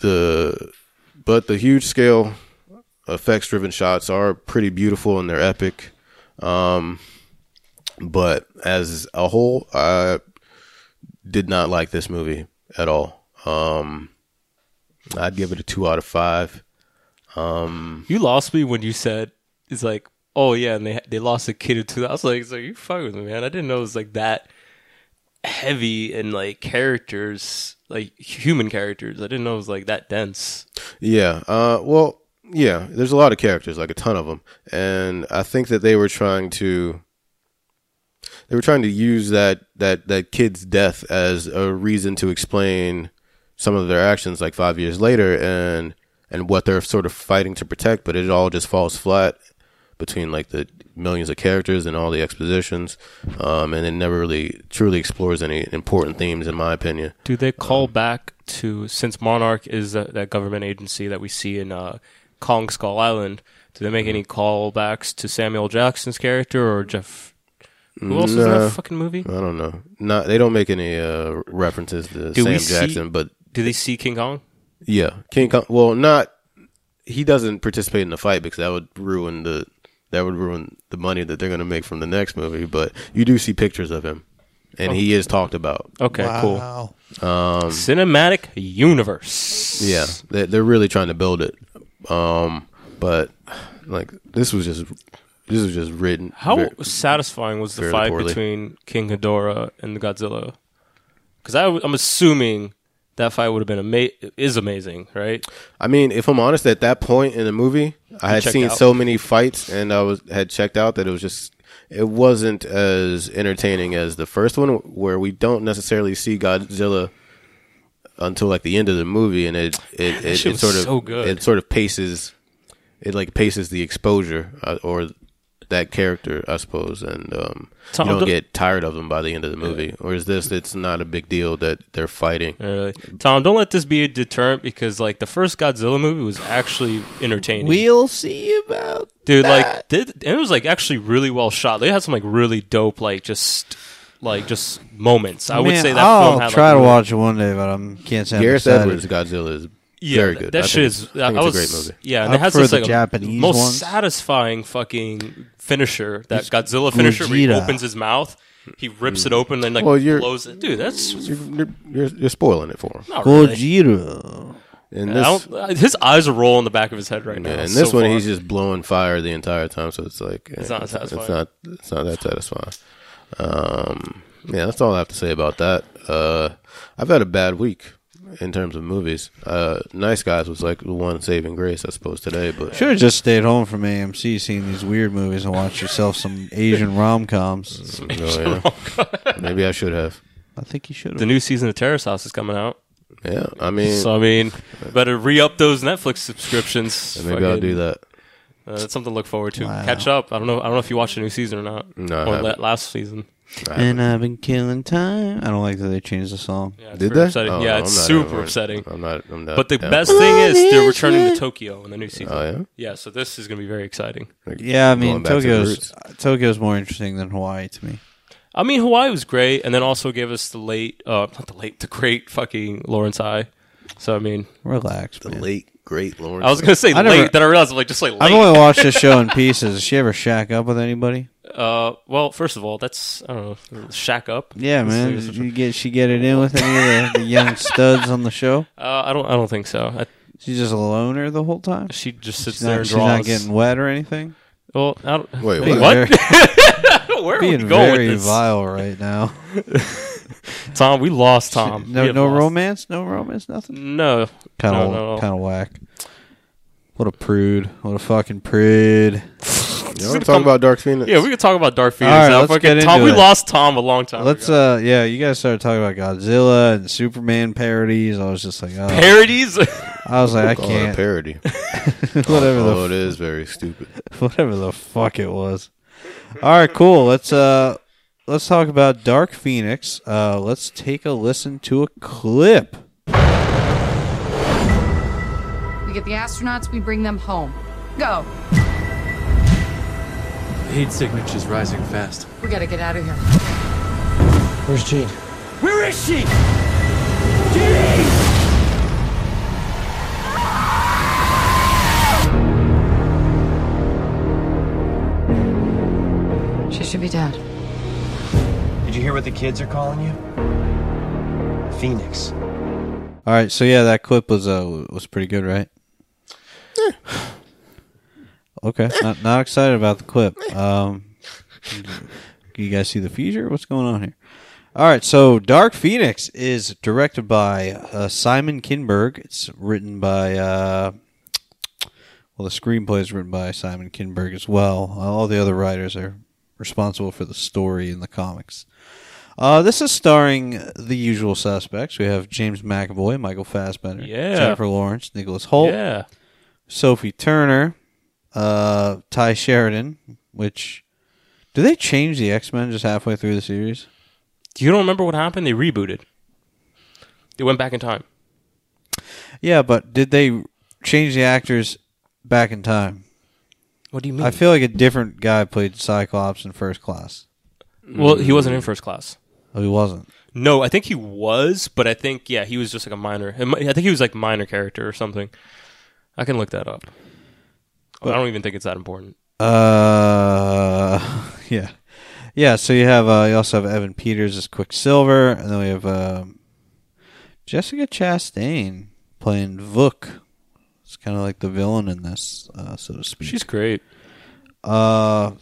the but the huge scale effects driven shots are pretty beautiful and they're epic. Um, but as a whole, I did not like this movie at all. Um, I'd give it a two out of five. You lost me when you said it's like, oh yeah, and they they lost a kid in two. I was like, so you fucking with me, man. I didn't know it was like that heavy and like characters, like human characters. I didn't know it was like that dense. Yeah. Uh, well, Yeah, there's a lot of characters, like a ton of them, and I think that they were trying to they were trying to use that that that kid's death as a reason to explain some of their actions, like five years later, and and what they're sort of fighting to protect. But it all just falls flat between like the millions of characters and all the expositions, um, and it never really truly explores any important themes, in my opinion. Do they call back to since Monarch is that, that government agency that we see in uh, Kong Skull Island? Do they make any callbacks to Samuel Jackson's character or Jeff? Who else is in Nah. that fucking movie? I don't know. Not they don't make any uh, references to Do Sam see- Jackson, but Do they see King Kong? Yeah, King Kong. Well, not he doesn't participate in the fight because that would ruin the that would ruin the money that they're going to make from the next movie. But you do see pictures of him, and he is talked about. Okay, cool. Wow. Cinematic universe. Yeah, they, they're really trying to build it. Um, but like this was just this was just written. How very- satisfying was the very fight poorly. between King Ghidorah and the Godzilla? Because I'm assuming that fight would have been ama- is amazing, right? I mean, if I'm honest, at that point in the movie, I had seen out? so many fights, and I was had checked out that it was just it wasn't as entertaining as the first one, where we don't necessarily see Godzilla until like the end of the movie, and it it, it, it sort of so good. it sort of paces it like paces the exposure uh, or that character, I suppose, and um, Tom, you don't don't- get tired of them by the end of the movie. Or is this, it's not a big deal that they're fighting. Uh, Tom, don't let this be a deterrent because like the first Godzilla movie was actually entertaining. We'll see about Dude, like did it was like actually really well shot. They had some like really dope like just like just moments. I would Man, say that I'll film had try like, to watch it one day, but I'm can't say I'm Gareth excited. Edwards Godzilla is Yeah, very that- good. That I shit is. it's- I think I it's a was- great movie. Yeah, and I it has prefer this the like Japanese most ones. satisfying fucking finisher. That Godzilla finisher where he Gojira. opens his mouth, he rips it open, and like Well, you're- blows it. Dude, that's You're, you're, you're, you're spoiling it for him. not really. Gojira. And I this, don't- his eyes are rolling in the back of his head right now. yeah, and this so one, far. he's just blowing fire the entire time. So it's like It's eh, not satisfying. It's not. It's not that satisfying. Um, yeah, that's all I have to say about that. Uh, I've had a bad week in terms of movies. Uh, nice Guys was like the one saving grace, I suppose, today. But Should have just stayed home from AMC, seen these weird movies, and watched yourself some Asian rom coms. Oh, yeah. maybe I should have. I think you should have. the new season of Terrace House is coming out. Yeah, I mean, So I mean, better re up those Netflix subscriptions. maybe I'll Fucking- do that. Uh, that's something to look forward to. Wow. Catch up. I don't know. I don't know if you watched the new season or not. No, I or haven't. la- last season. I. And I've been killing time. I don't like that they changed the song. Yeah, it's Did very they? Upsetting. Oh, yeah, I'm it's not super ever- upsetting. I'm not. I'm not. But the down best thing is they're returning to Tokyo in the new season. Oh yeah. Yeah, so this is going to be very exciting. Like, Yeah, I going mean back to the Tokyo's roots. Tokyo's more interesting than Hawaii to me. I mean, Hawaii was great, and then also gave us the late, uh, not the late, the great fucking Lauren Tsai. So I mean, Relax, the man. late great Lawrence. I was going to say I late, never- then I realized I'm like just like late. I've only watched this show in pieces. Does she ever shack up with anybody? uh, well, first of all, that's I don't know, shack up. Yeah, This man. is- Did you get she get it in with any of the, the young studs on the show? Uh, I don't, I don't think so. I, She's just a loner the whole time. she just sits She's there not, and she's draws. not getting wet or anything. well, I don't, Wait, Being what? what? Where are we Being going very with this? vile right now. Tom, we lost Tom. No, have no lost. romance, no romance, nothing. No, Kind of, No, no. kind of whack. What a prude! What a fucking prude! You know what I'm talking about Dark Phoenix? Yeah, we could talk about Dark Phoenix All right, now. let's Fucking get Tom, into we lost Tom a long time Let's, ago. uh, yeah, you guys started talking about Godzilla and Superman parodies. I was just like, oh. Parodies. I was like, I Call it a can't. parody. whatever oh, the it is very stupid. whatever the fuck it was. All right, cool. Let's uh let's talk about Dark Phoenix. Uh let's take a listen to a clip. We get the astronauts, we bring them home. Go. Heat signature's rising fast. We gotta get out of here. Where's Jean? Where is she? She should be dead. Did you hear what the kids are calling you? Phoenix. All right, so yeah, that clip was uh was pretty good, right? Okay, not not excited about the clip. Um, you guys see the feature? What's going on here? All right, so Dark Phoenix is directed by uh, Simon Kinberg. It's written by uh, Well, the screenplay is written by Simon Kinberg as well. Uh, all the other writers are responsible for the story in the comics. Uh, this is starring the usual suspects. We have James McAvoy, Michael Fassbender, Yeah. Jennifer Lawrence, Nicholas Hoult, Yeah. Sophie Turner, uh, Tye Sheridan. Which do they change the X Men just halfway through the series? You don't remember what happened? They rebooted. They went back in time. Yeah, but did they change the actors back in time? What do you mean? I feel like a different guy played Cyclops in First Class. well, he wasn't in first class. Oh, he wasn't. No, I think he was, but I think yeah, he was just like a minor. I think he was like minor character or something. I can look that up. But I don't even think it's that important. Uh, yeah, yeah. So you have uh, you also have Evan Peters as Quicksilver, and then we have um, Jessica Chastain playing Vuk. It's kind of like the villain in this, uh, so to speak. She's great. uh,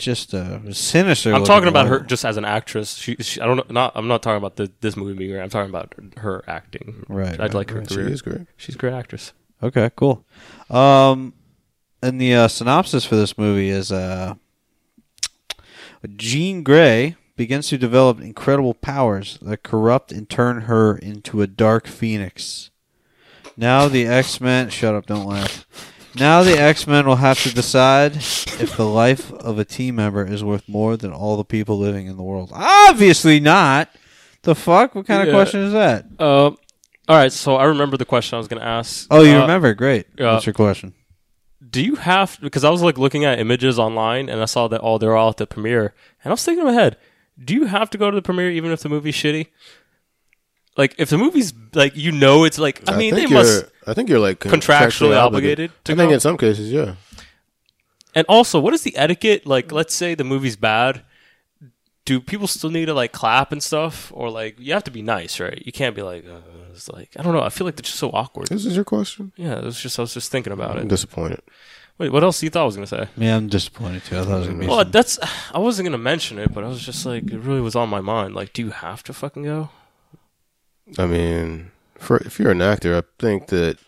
just a sinister. I'm talking about her just as an actress. She, she I don't know. Not I'm not talking about the, this movie being great. I'm talking about her acting. Right, I'd right, like her She career. is great. She's a great actress. Okay, cool. Um, and the uh, synopsis for this movie is uh, Jean Grey begins to develop incredible powers that corrupt and turn her into a dark phoenix. Now the X Men. Shut up! Don't laugh. Now the X Men will have to decide if the life of a team member is worth more than all the people living in the world. Obviously not. The fuck? What kind of Yeah. question is that? Uh, all right. So I remember the question I was going to ask. Oh, you Uh, remember? Great. yeah. What's your question? Do you have because I was like looking at images online and I saw that all they're all at the premiere and I was thinking in my head, do you have to go to the premiere even if the movie's shitty? Like if the movie's like you know it's like I mean they think must you're- I think you're like contractually obligated to I think go? in some cases, yeah. And also, what is the etiquette? Like, let's say the movie's bad. Do people still need to like clap and stuff, or like you have to be nice, right? You can't be like, uh, it's like I don't know. I feel like they're just so awkward. This is your question. Yeah, it was just I was just thinking about I'm it. disappointed. Wait, what else you thought I was gonna say? Yeah, I'm disappointed too. I thought it was gonna be. Well, some- that's I wasn't gonna mention it, but I was just like, it really was on my mind. Like, do you have to fucking go? I mean, for if you're an actor, I think that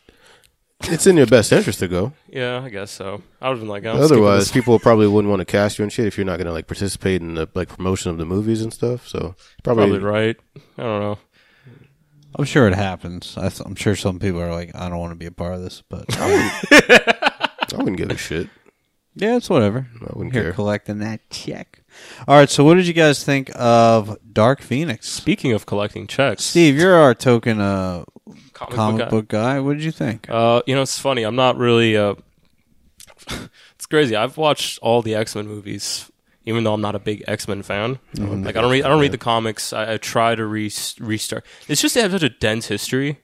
it's in your best interest to go. Yeah, I guess so. I would have been like, I'm skipping Otherwise, this. people probably wouldn't want to cast you and shit if you're not going to like participate in the like promotion of the movies and stuff. So probably, probably right. I don't know. I'm sure it happens. I th- I'm sure some people are like, I don't want to be a part of this, but I wouldn't give a shit. yeah, it's whatever. I wouldn't Here care. collecting that check. All right, so what did you guys think of Dark Phoenix? Speaking of collecting checks, Steve, you're our token uh, comic, book guy. book guy. What did you think? Uh, you know, it's funny. I'm not really. Uh, it's crazy. I've watched all the X Men movies, even though I'm not a big X Men fan. Like I don't read. I don't read the comics. I, I try to re- restart. It's just they have such a dense history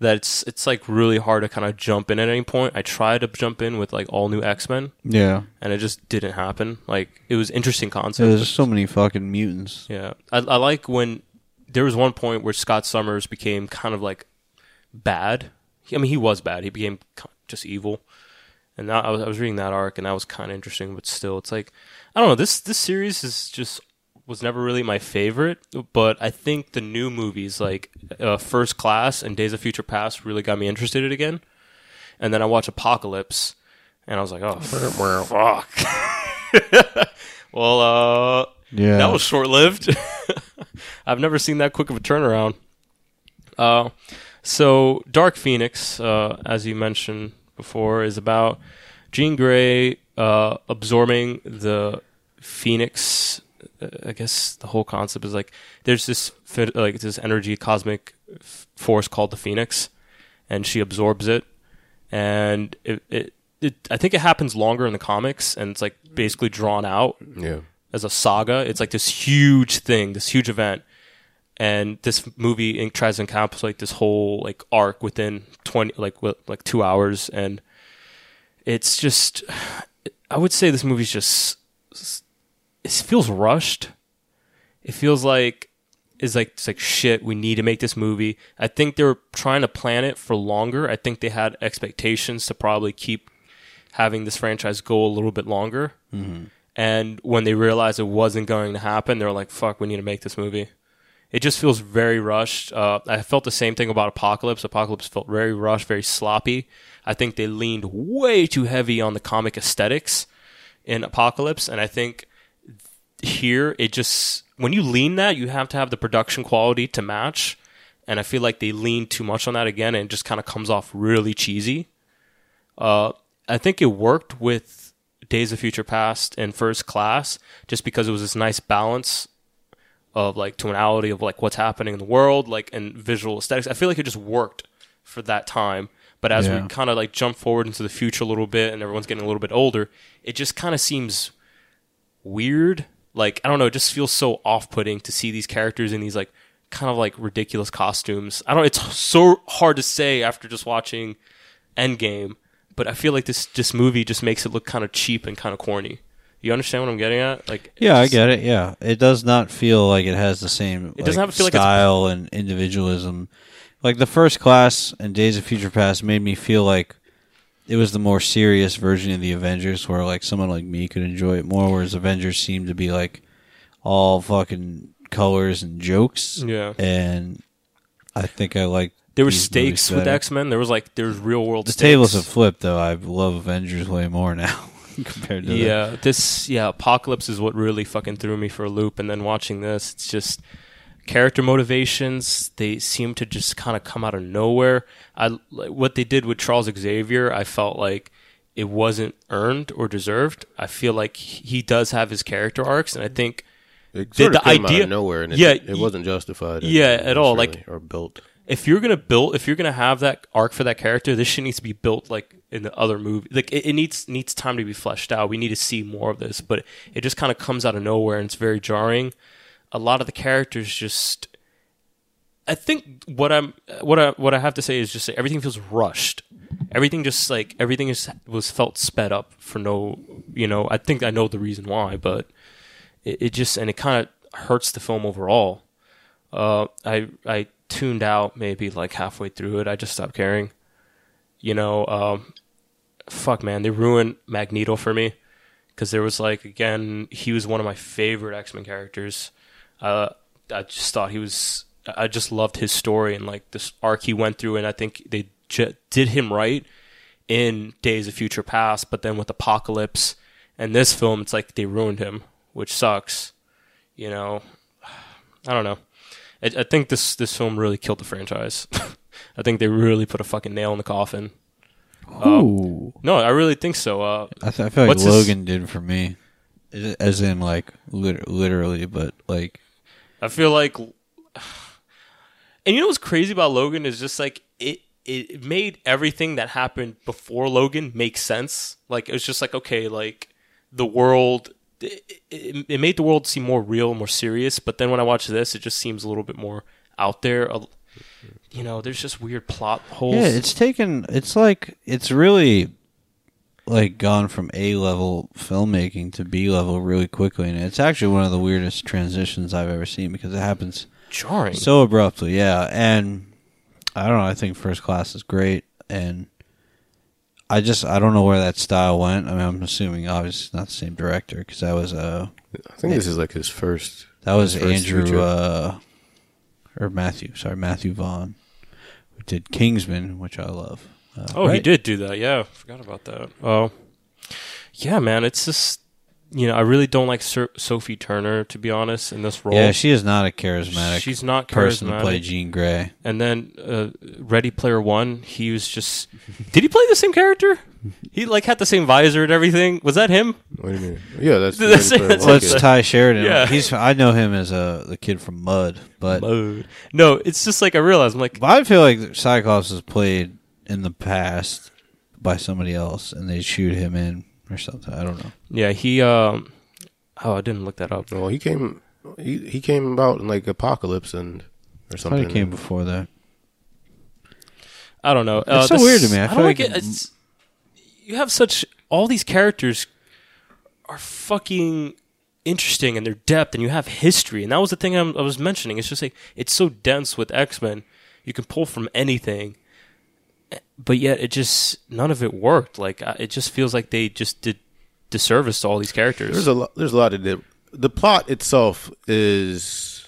that it's it's like really hard to kind of jump in at any point. I tried to jump in with like all new X Men, Yeah, and it just didn't happen. Like it was interesting concept. but there's so many fucking mutants. yeah, I, I like when there was one point where Scott Summers became kind of like bad. I mean, he was bad. He became just evil. And now I was, I was reading that arc, and that was kind of interesting. But still, it's like I don't know. This this series is just was never really my favorite. But I think the new movies like uh, First Class and Days of Future Past really got me interested in again. And then I watched Apocalypse, and I was like, oh fuck. well, uh, Yeah, that was short lived. I've never seen that quick of a turnaround. Uh, so Dark Phoenix, uh, as you mentioned before, is about Jean Grey uh, absorbing the Phoenix. I guess the whole concept is like there's this like this energy cosmic force called the Phoenix, and she absorbs it, and it, it, it I think it happens longer in the comics, and it's like basically drawn out. Yeah, as a saga. It's like this huge thing, this huge event, and this movie tries to encapsulate this whole like arc within twenty, like like two hours, and it's just, I would say this movie's just, it feels rushed. It feels like is like it's like shit. We need to make this movie. I think they were trying to plan it for longer. I think they had expectations to probably keep having this franchise go a little bit longer. And when they realized it wasn't going to happen, they were like, "Fuck, we need to make this movie." It just feels very rushed. Uh, I felt the same thing about Apocalypse. Apocalypse felt very rushed, very sloppy. I think they leaned way too heavy on the comic aesthetics in Apocalypse, and I think here it just when you lean that, you have to have the production quality to match. And I feel like they lean too much on that again, and it just kind of comes off really cheesy. Uh, I think it worked with Days of Future Past and First Class just because it was this nice balance of like tonality of like what's happening in the world, like and visual aesthetics. I feel like it just worked for that time. But as Yeah. we kind of like jump forward into the future a little bit, and everyone's getting a little bit older, it just kind of seems weird. Like I don't know, it just feels so off-putting to see these characters in these like kind of like ridiculous costumes. I don't. It's so hard to say after just watching Endgame, but I feel like this this movie just makes it look kind of cheap and kind of corny. You understand what I'm getting at? Like, Yeah, I get it. Yeah, it does not feel like it has the same. It doesn't have feel like style and individualism. Like the first class and Days of Future Past made me feel like it was the more serious version of the Avengers, where like someone like me could enjoy it more. Whereas Avengers seemed to be like all fucking colors and jokes. Yeah. and I think I like. There were stakes with. X Men. There was like there's real world. The stakes. tables have flipped, though. I love Avengers way more now compared to Yeah, this yeah, Apocalypse is what really fucking threw me for a loop. And then watching this, it's just character motivations. They seem to just kind of come out of nowhere. I what they did with Charles Xavier. I felt like it wasn't earned or deserved. I feel like he does have his character arcs, and I think It The- sort the came out idea- of nowhere, and it, yeah, it wasn't justified. yeah, at all, like- or built. if you're gonna build if you're gonna have that arc for that character this shit needs to be built like in the other movie like it, it needs needs time to be fleshed out we need to see more of this but it just kind of comes out of nowhere and it's very jarring a lot of the characters just i think what i'm what i what i have to say is just that everything feels rushed everything just like everything is was felt sped up for no you know i think i know the reason why but it, it just and it kind of hurts the film overall uh, I I tuned out maybe like halfway through it. I just stopped caring. You know, um, fuck man, they ruined Magneto for me because there was like again he was one of my favorite X Men characters. Uh, I just thought he was. I just loved his story and like this arc he went through, and I think they j- did him right in Days of Future Past. But then with Apocalypse and this film, it's like they ruined him, which sucks. You know, I don't know. I, I think this this film really killed the franchise. I think they really put a fucking nail in the coffin. Ooh. No, I really think so. Uh, I, th- I feel like his- Logan did for me, as in like lit- literally, but like I feel like, and you know what's crazy about Logan is just like it. It made everything that happened before Logan make sense. Like it was just like okay, like the world. It, it, it made the world seem more real, more serious. But then when I watch this, it just seems a little bit more out there. You know, there's just weird plot holes. yeah, it's taken. It's like it's really like gone from A level filmmaking to B level really quickly, and it's actually one of the weirdest transitions I've ever seen because it happens jarring. so abruptly. Yeah, and I don't know. I think First Class is great, and I just I don't know where that style went. I mean, I'm assuming obviously not the same director because that was uh I think this is like his first. that was first Andrew feature. uh or Matthew. Sorry, Matthew Vaughn, who did Kingsman, which I love. Uh, Oh, he did do that. Yeah, forgot about that. Oh, yeah, man. It's just you know I really don't like Sir- Sophie Turner to be honest in this role. Yeah, she is not a charismatic She's not person to play Jean Grey. And then uh, Ready Player One, he was just. did he play the same character? He like had the same visor and everything. Was that him? What do you mean? Yeah, that's. That's- Ready Player that's- One, Well, it's. Tye Sheridan. Yeah. He's I know him as uh, the kid from Mud, but Mode. No, it's just like I realized. I'm like, But I feel like Cyclops was played in the past by somebody else, and they shoot him in or something. I don't know. yeah, he. um Oh, I didn't look that up. Well, he came. He he came about in like Apocalypse and or I thought something. it came before that. I don't know. Uh, It's so this- weird to me. I I, feel don't like, like it. It's, you have such all these characters are fucking interesting and in their depth, and you have history, and that was the thing I'm, I was mentioning. It's just like it's so dense with X Men. You can pull from anything, but yet it just none of it worked. Like it just feels like they just did disservice to all these characters. There's a lot. There's a lot of the the plot itself is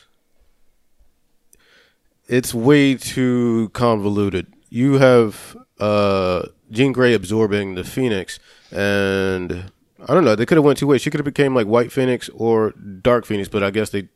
it's way too convoluted. You have uh, Jean Grey absorbing the Phoenix, and I don't know. They could have went two ways. She could have became like White Phoenix or Dark Phoenix, but I guess they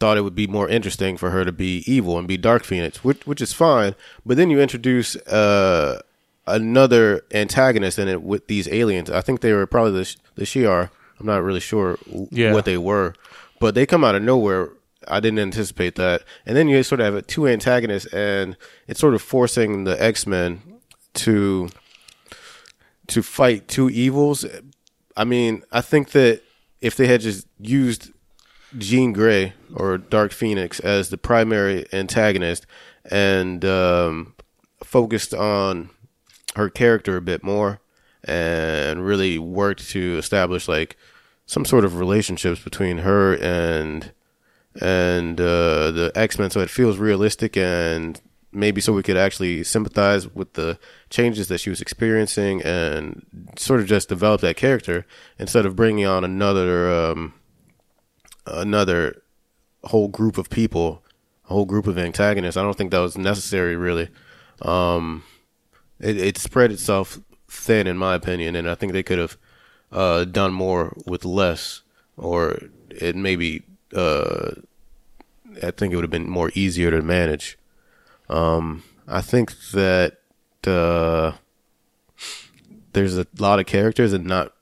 thought it would be more interesting for her to be evil and be Dark Phoenix, which which is fine. But then you introduce uh, another antagonist in it with these aliens. I think they were probably the the Shi'ar. I'm not really sure w- Yeah. what they were, but they come out of nowhere. I didn't anticipate that. And then you sort of have two antagonists, and it's sort of forcing the X Men to to fight two evils. I mean, I think that if they had just used Jean Grey or Dark Phoenix as the primary antagonist and um, focused on her character a bit more and really worked to establish like some sort of relationships between her and and uh, the X Men, so it feels realistic and maybe so we could actually sympathize with the changes that she was experiencing and sort of just develop that character instead of bringing on another um, another whole group of people, a whole group of antagonists. I don't think that was necessary, really. Um, it, it spread itself thin, in my opinion, and I think they could have uh, done more with less, or it maybe. Uh, I think it would have been more easier to manage. Um, I think that uh, there's a lot of characters and not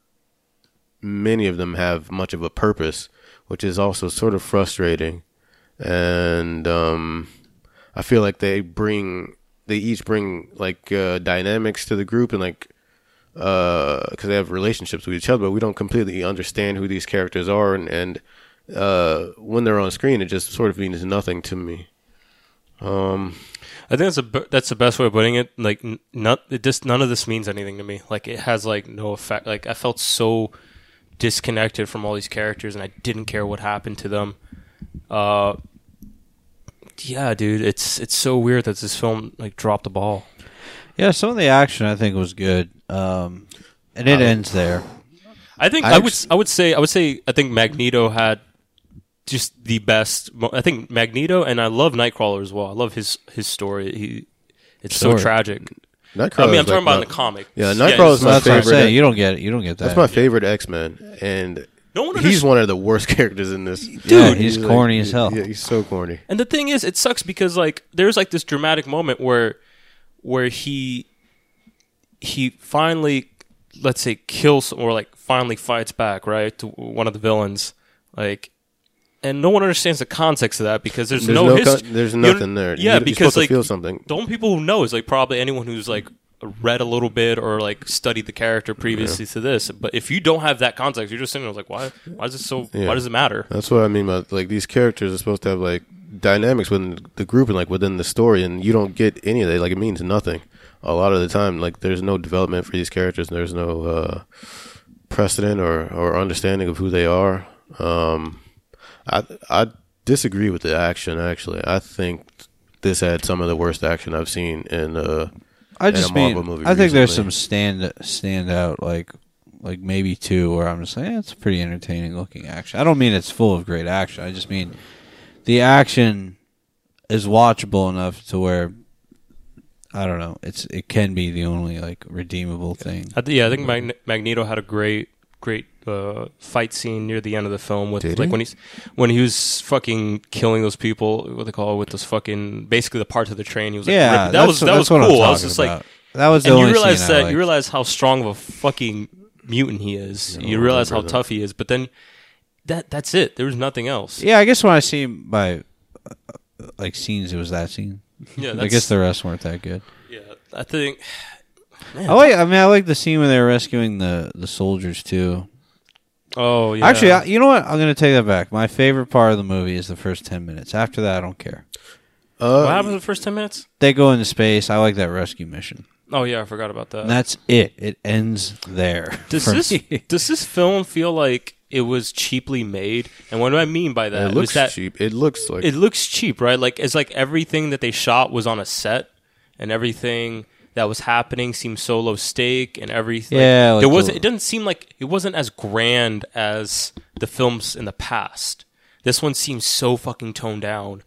many of them have much of a purpose, which is also sort of frustrating. And um, I feel like they bring they each bring like uh, dynamics to the group and like because they have relationships with each other, but we don't completely understand who these characters are, and, and uh, when they're on screen, it just sort of means nothing to me. Um, I think that's a that's the best way of putting it. Like, not it just none of this means anything to me. Like, it has like no effect. Like, I felt so disconnected from all these characters, and I didn't care what happened to them. Uh, yeah, dude, it's it's so weird that this film like dropped the ball. Yeah, some of the action I think was good, um, and it ends there. I think I I, would I would say I would say I think Magneto had just the best. I think Magneto and I love Nightcrawler as well. I love his his story. He it's so tragic. Nightcrawler I mean, I'm talking like about in the comic. Yeah, Nightcrawler is So my that's what I'm favorite. saying. You don't get it. You don't get that. That's my favorite X Men, and No one he's one of the worst characters in this. Dude, he's like- corny as hell. Yeah, he's so corny. And the thing is, it sucks because like there's like this dramatic moment where where he he finally let's say kills or like finally fights back right to one of the villains like and no one understands the context of that because there's, There's no, no his- con- there's nothing there. Yeah, You- you're because to like feel something. The only people who know is like probably anyone who's like read a little bit or like studied the character previously to this. But if you don't have that context, you're just sitting there like, why? Why is it so? Yeah. Why does it matter? That's what I mean by like these characters are supposed to have like dynamics within the group and like within the story, and you don't get any of that. Like it means nothing. A lot of the time, like there's no development for these characters. And there's no uh, precedent or or understanding of who they are. Um, I I disagree with the action. Actually, I think this had some of the worst action I've seen in. Uh, I in a just Marvel mean, movie I think there's some recently. stand stand out like like maybe two where I'm just like, eh, it's pretty entertaining looking action. I don't mean it's full of great action. I just mean the action is watchable enough to where I don't know. It's it can be the only like redeemable thing. I th- yeah, I think Mag- Magneto had a great, great uh, fight scene near the end of the film with Did like he? when he's when he was fucking killing those people. What they call it with those fucking basically the parts of the train. He was like, yeah, ripping- that was that was cool. I was just about. like, that was the and only you realize that you realize how strong of a fucking mutant he is. I you realize how that. tough he is. But then that that's it. There was nothing else. Yeah, I guess when I see uh, like scenes, it was that scene. Yeah, I guess the rest weren't that good. Yeah, I think. Man. I like. I mean, I like the scene when they were rescuing the the soldiers too. Oh yeah. Actually, I, you know what? I'm going to take that back. My favorite part of the movie is the first ten minutes. After that, I don't care. uh, what happened in the first ten minutes? They go into space. I like that rescue mission, Oh yeah, I forgot about that. and that's it. It ends there. Does this me. does this film feel like it was cheaply made? And what do I mean by that? It looks that cheap. It looks like it looks cheap, right? Like it's like everything that they shot was on a set, and everything that was happening seemed so low stake, and everything. Yeah, like there wasn't. the- It doesn't seem like it wasn't as grand as the films in the past. This one seems so fucking toned down,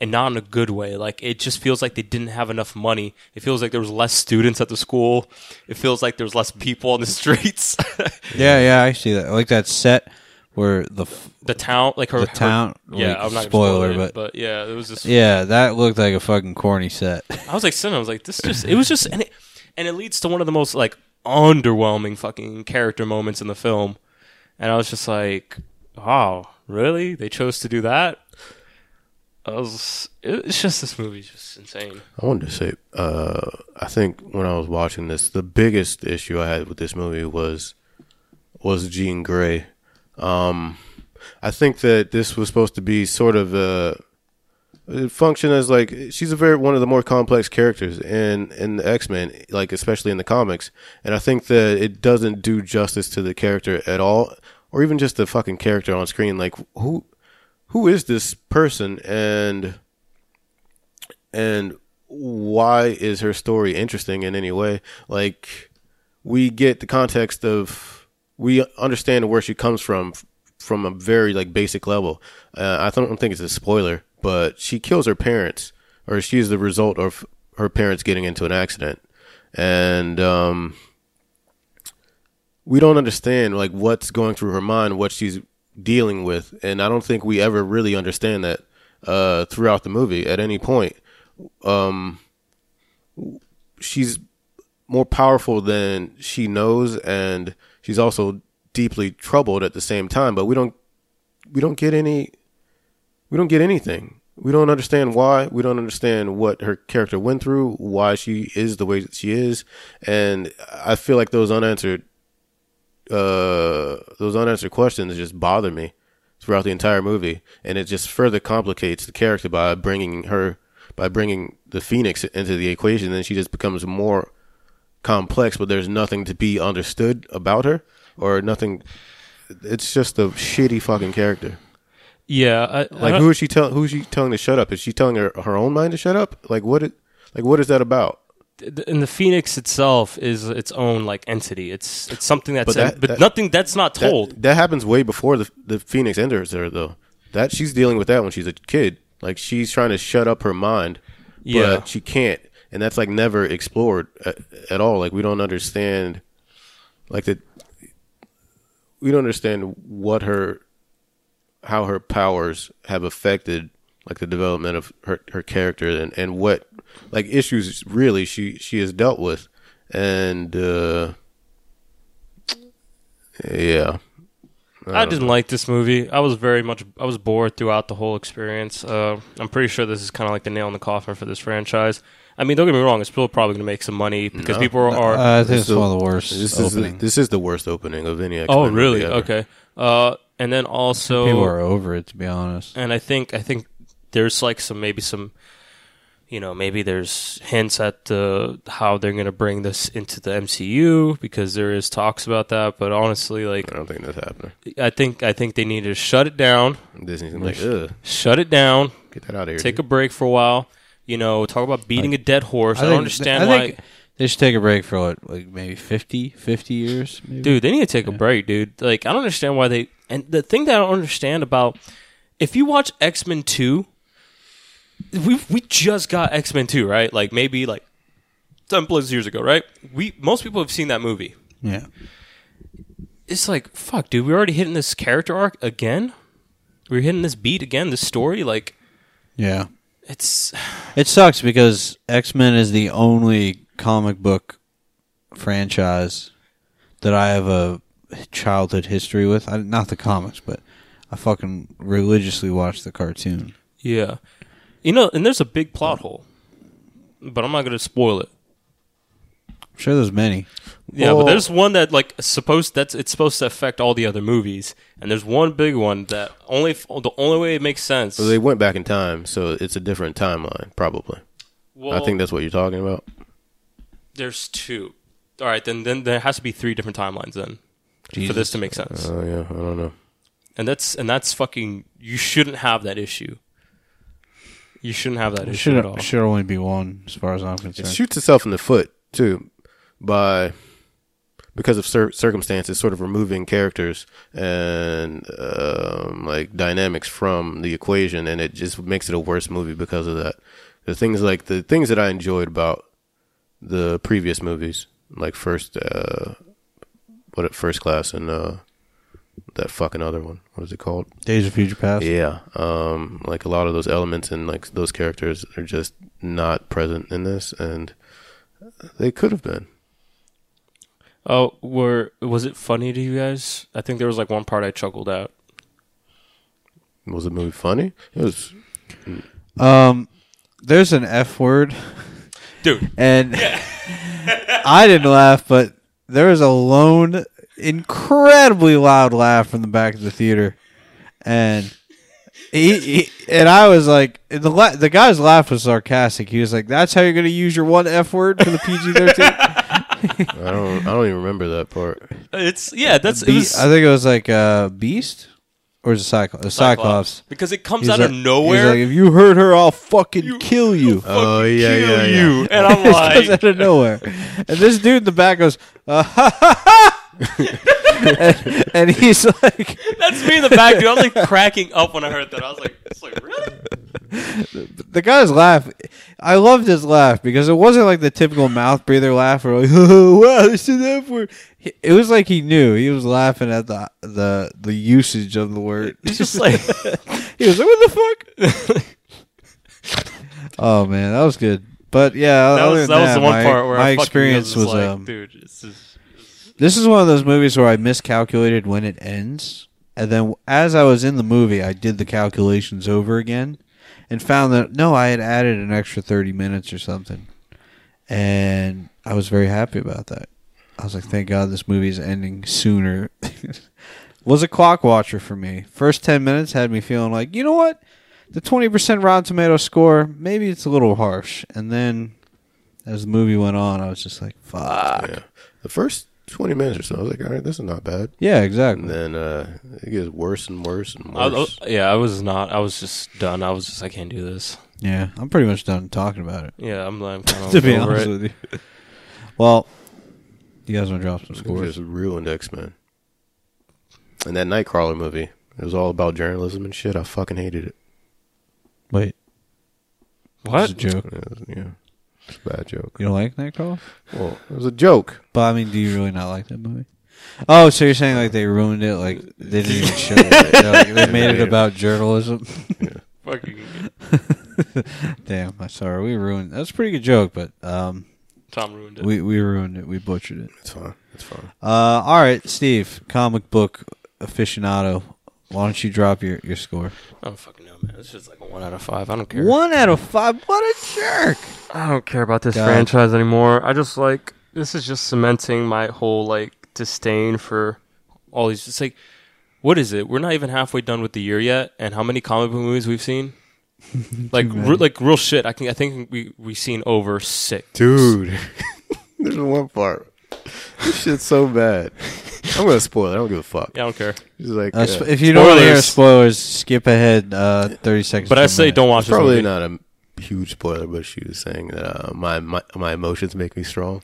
and not in a good way. Like it just feels like they didn't have enough money. It feels like there was less students at the school. It feels like there was less people on the streets. Yeah, yeah, I see that. I like that set where the f- the town, like her The her- town- yeah, like, I'm not spoiler, gonna spoil it, but- yeah, it was just. yeah, that looked like a fucking corny set. I was like sitting, I was like, this just it was just and it and it leads to one of the most like underwhelming fucking character moments in the film. And I was just like, wow, really? They chose to do that? I was it- it's just this movie's just insane. I wanted to say, uh, I think when I was watching this, the biggest issue I had with this movie was was Jean Grey. Um, I think that this was supposed to be sort of a function as like she's a very one of the more complex characters in in the X Men, like especially in the comics. And I think that it doesn't do justice to the character at all, or even just the fucking character on screen. Like who who is this person and and why is her story interesting in any way? Like we get the context of we understand where she comes from from a very like basic level. Uh, I don't think it's a spoiler, but she kills her parents, or she's the result of her parents getting into an accident, and um, we don't understand like what's going through her mind, what she's dealing with, and I don't think we ever really understand that uh, throughout the movie at any point. Um, she's more powerful than she knows, and she's also deeply troubled at the same time. But we don't we don't get any we don't get anything. We don't understand why. We don't understand what her character went through, why she is the way that she is, and I feel like those unanswered uh those unanswered questions just bother me throughout the entire movie, and it just further complicates the character by bringing her by bringing the Phoenix into the equation. Then she just becomes more complex, but there's nothing to be understood about her or nothing. It's just a shitty fucking character. Yeah, I, I Like don't- who is she telling? Who is she telling to shut up? Is she telling her her own mind to shut up? Like what? It, like what is that about? and the Phoenix itself is its own like entity. It's it's something that's But in- that- but that- nothing that's not That- told. That, happens way before the the Phoenix enters her though. That she's dealing with that when she's a kid. Like she's trying to shut up her mind, Yeah. but she can't, and that's like never explored at, at all. Like we don't understand, like the we don't understand what her how her powers have affected like the development of her her character and and what like issues really she she has dealt with and uh yeah I didn't like this movie. I was very much I was bored throughout the whole experience. Uh, I'm pretty sure this is kind of like the nail in the coffin for this franchise. I mean, don't get me wrong; it's still probably going to make some money because No. people are. Uh, I think This it's is- one of the worst this is the, openings. this is the worst opening of any X oh, really? Okay. Uh, and then also, People are over it, to be honest. and I think I think there's like some maybe some, you know, maybe there's hints at the how they're going to bring this into the MCU because there is talks about that. But honestly, like I don't think that's happening. I think I think they need to shut it down, Disney's like, ugh, shut it down, get that out of here. take a break for a while. You know, talk about beating a dead horse. I, don't think- understand I why. they should take a break for what, like maybe 50, 50 years. Maybe? dude they need to take a break dude like i don't understand why they and the thing that i don't understand about if you watch x-men 2 we we just got x-men 2 right like maybe like 10 plus years ago right we most people have seen that movie yeah. it's like fuck dude we're already hitting this character arc again we're hitting this beat again this story like Yeah. It's It sucks because X Men is the only comic book franchise that I have a childhood history with. I, not the comics, but I fucking religiously watch the cartoon. yeah you know and there's a big plot hole but i'm not gonna spoil it sure there's many. Yeah, Well- but there's one that like supposed that's it's supposed to affect all the other movies, and there's one big one that only the only way it makes sense. So they went back in time, so it's a different timeline, probably. well, I think that's what you're talking about. there's two. All right, then then there has to be three different timelines then for this to make sense. Oh yeah, I don't know. and that's and that's fucking. You shouldn't have that issue. You shouldn't have that It issue should at all. should only be one, as far as I'm concerned. It shoots itself in the foot too by because of cir- circumstances, sort of removing characters and um, like dynamics from the equation, and it just makes it a worse movie because of that. The things like the things that I enjoyed about the previous movies, like first, uh, what at first class and uh, that fucking other one. What is it called? Days of Future Past. Yeah, um, like a lot of those elements and like those characters are just not present in this, and they could have been. Oh, were was it funny to you guys? I think there was like one part I chuckled out. Was the movie funny? It was. Um, there's an F word, Dude, and I didn't laugh, but there was a lone, incredibly loud laugh from the back of the theater, and he, he and I was like, the la- the guy's laugh was sarcastic. He was like, "That's how you're going to use your one F word for the PG thirteen. I don't. I don't even remember that part. it's yeah, that's it Be- was I think it was like uh, Beast or is it Cyclops? Uh, Cyclops. because it comes He's out like- of he's nowhere. like, if you hurt her, I'll fucking kill you. Oh yeah, kill yeah, yeah. you, and I'm It comes like, out of nowhere. And this dude in the back goes, uh, ha, ha, ha. and, and he's like, that's me in the back, dude. I was like cracking up when I heard that. I was like, it's like really? the guy's laugh. I loved his laugh because it wasn't like the typical mouth breather laugh or like, oh, wow, this is F word. He- It was like he knew. He was laughing at the the the usage of the word. It's just like he was like, what the fuck? oh man, that was good. But yeah, that other was than that was the one my, part where my I fucking experience was, like, um, dude, this is This is one of those movies where I miscalculated when it ends, and then as I was in the movie, I did the calculations over again, and found that no, I had added an extra thirty minutes or something, and I was very happy about that. I was like, thank God this movie is ending sooner. was a clock watcher for me. First ten minutes had me feeling like, you know what, the twenty percent Rotten Tomato score, maybe it's a little harsh, and then. As the movie went on, I was just like, "Fuck." Yeah. The first twenty minutes or so, I was like, all right, this is not bad. Yeah, exactly. And then uh, it gets worse and worse and I, worse. I- yeah, I was not. I was just done. I was just I can't do this. Yeah, I'm pretty much done talking about it. Yeah, I'm, I'm kind of To be over honest it. with you. Well, you guys want to drop some It scores? just ruined X Men. And that Nightcrawler movie, it was all about journalism and shit. I fucking hated it. Wait, What? it's a joke. It was- yeah, it's a bad joke. You don't like Nightcrawler? Well, it was a joke. But I mean, do you really not like that movie? Oh, so you're saying like they ruined it? Like they didn't even show it? They're like, they made it about journalism? Fucking Damn, I'm sorry. We ruined. That's a pretty good joke, but um, Tom ruined it. we we ruined it. We butchered it. It's fine. It's fine. Uh, all right, Steve, comic book aficionado. Why don't you drop your your score? I don't fucking know, man. It's just like a one out of five. I don't care. One out of five. What a jerk! I don't care about this God. franchise anymore. I just like this is just cementing my whole like disdain for all these. It's like, what is it? We're not even halfway done with the year yet, and how many comic book movies we've seen? like, re- like real shit. I can. I think we we seen over six. Dude, there's one part. This shit's so bad. I'm gonna spoil it. I don't give a fuck. Yeah, I don't care. It's like Uh, uh, sp- if you don't want to hear spoilers. spoilers, skip ahead uh, thirty seconds. But to I a say minute. don't watch it's this probably movie. not a huge spoiler, but she was saying that uh, my, my my emotions make me strong.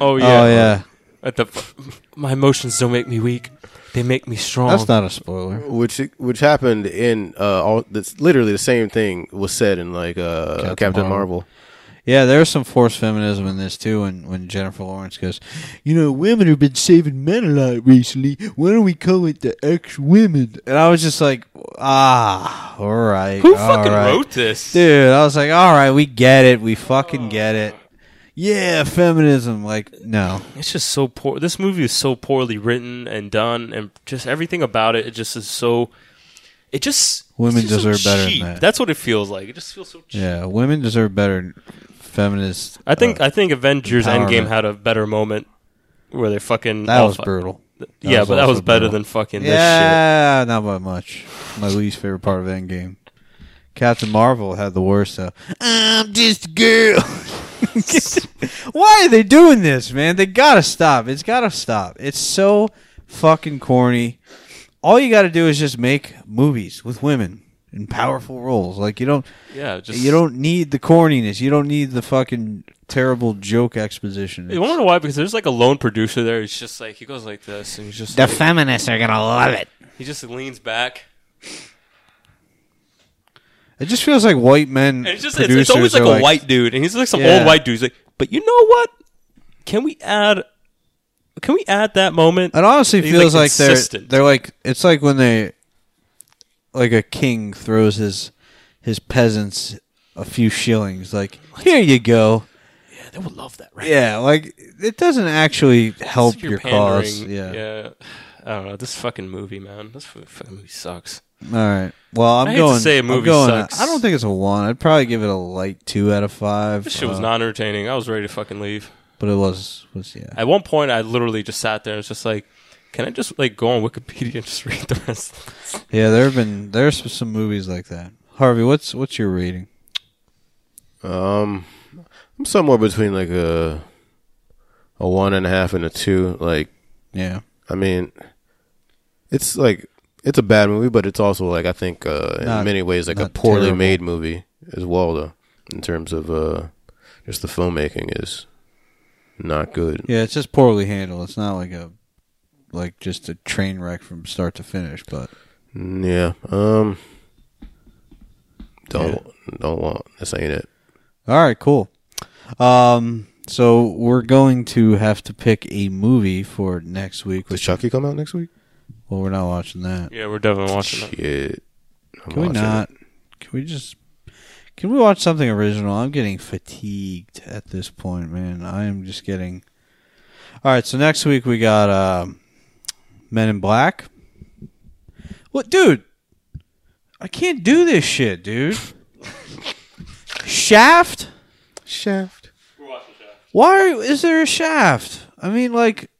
Oh yeah. Oh yeah, At the, my emotions don't make me weak. They make me strong. that's not a spoiler. Which which happened in uh, all. That's literally the same thing was said in like uh, Captain Captain, Marvel. Marvel. Yeah, there's some forced feminism in this too. When when Jennifer Lawrence goes, you know, women have been saving men a lot recently. Why don't we call it the ex women? And I was just like, ah, all right, Who all fucking right. wrote this? Dude, I was like, all right, we get it. We fucking get it. Yeah, feminism. Like, no. It's just so poor. This movie is so poorly written and done, and just everything about it. It just is so. It just Women just so deserve better than that. That's what it feels like. It just feels so cheap. Yeah, women deserve better. Feminist. I think uh, I think Avengers empowerment. Endgame had a better moment where they fucking that all was fu- brutal. yeah, was but that also was better brutal. than fucking this shit. Yeah, not by much. My least favorite part of Endgame. Captain Marvel had the worst though. I'm just a girl. Why are they doing this, man? They gotta stop. It's gotta stop. It's so fucking corny. All you gotta do is just make movies with women. In powerful roles. Like you don't Yeah, just you don't need the corniness. You don't need the fucking terrible joke exposition. You want to know why? Because there's like a lone producer there. He's just like he goes like this, and he's just like, feminists are gonna love it. he just leans back, It just feels like white men. and it's just it's, it's always like a white dude, and he's like some Yeah. old white dude. He's like, but you know what? Can we add? Can we add that moment? It honestly feels like, like, they're they're like it's like when they like a king throws his his peasants a few shillings. Like here you go. Yeah, they would love that, right? Yeah, like it doesn't actually help It's your you're cause. pandering. Yeah. yeah. I don't know. This fucking movie, man. This fu- fucking movie sucks. All right. Well, I'm I hate to going. say a I'm movie going- sucks. I don't think it's a one. I'd probably give it a light two out of five. This shit was uh, not entertaining. I was ready to fucking leave. but it was was yeah. At one point, I literally just sat there and was just like, "Can I just like go on Wikipedia and just read the rest?" of this? Yeah, there have been there's some movies like that. Harvey, what's what's your rating? Um, I'm somewhere between like a a one and a half and a two. Like, Yeah. I mean, it's like it's a bad movie, but it's also like I think uh, in Not- many ways like a not poorly terrible. made movie as well, though. In terms of uh, just the filmmaking is not good. Yeah, it's just poorly handled. It's not like a like just a train wreck from start to finish, but Yeah. Um. Don't don't want this ain't it. All right, cool. Um so we're going to have to pick a movie for next week. Does Chucky come out next week? well, we're not watching that. Yeah, we're definitely watching that. Shit. I'm Can we watching not? it. Can we just? Can we watch something original? I'm getting fatigued at this point, man. I am just getting. All right, so next week we got um, Men in Black. What, dude? I can't do this shit, dude. Shaft. Shaft. Why is there a Shaft? I mean, like,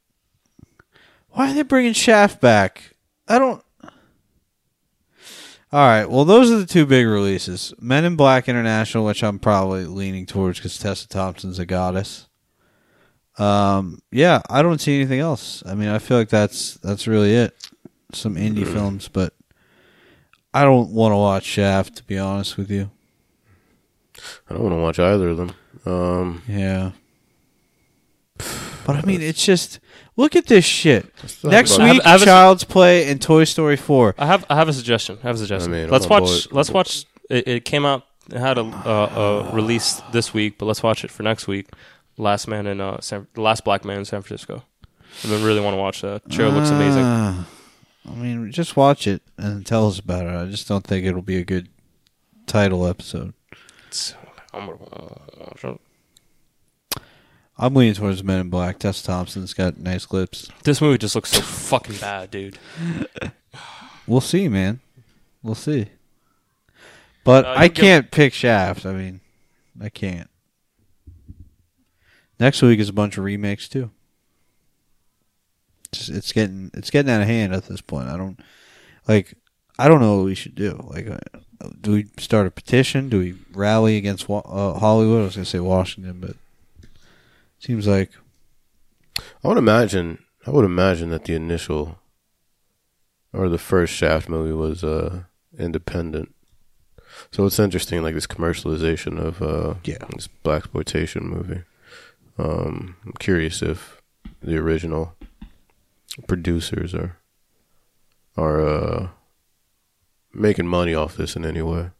why are they bringing Shaft back? I don't. All right, well, those are the two big releases: Men in Black International, which I'm probably leaning towards because Tessa Thompson's a goddess. Um, yeah, I don't see anything else. I mean, I feel like that's that's really it. Some indie films, but I don't want to watch Shaft. To be honest with you, I don't want to watch either of them. Um. yeah. But I mean, it's just look at this shit. Next about- I have- week, I have a- Child's Play and Toy Story Four. I have I have a suggestion. I have a suggestion. I mean, let's watch. board. Let's watch. It, it came out. It had a, uh, a release this week, but let's watch it for next week. Last Man in uh, San, the Last Black Man in San Francisco. I been really want to watch that. Trailer looks amazing. Ah, I mean, just watch it and tell us about it. I just don't think it'll be a good title episode. It's- I'm gonna it. I'm leaning towards Men in Black. Tess Thompson's got nice lips. This movie just looks so fucking bad, dude. We'll see, man. We'll see. But Uh, I you give- can't pick Shaft. I mean, I can't. Next week is a bunch of remakes too. Just, it's getting it's getting out of hand at this point. I don't like. I don't know what we should do. Like, uh, do we start a petition? Do we rally against uh, Hollywood? I was gonna say Washington, but seems like I would imagine. I would imagine that the initial or the first Shaft movie was uh, independent. So it's interesting, like this commercialization of uh, Yeah. this blaxploitation movie. Um, I'm curious if the original producers are are uh, making money off this in any way.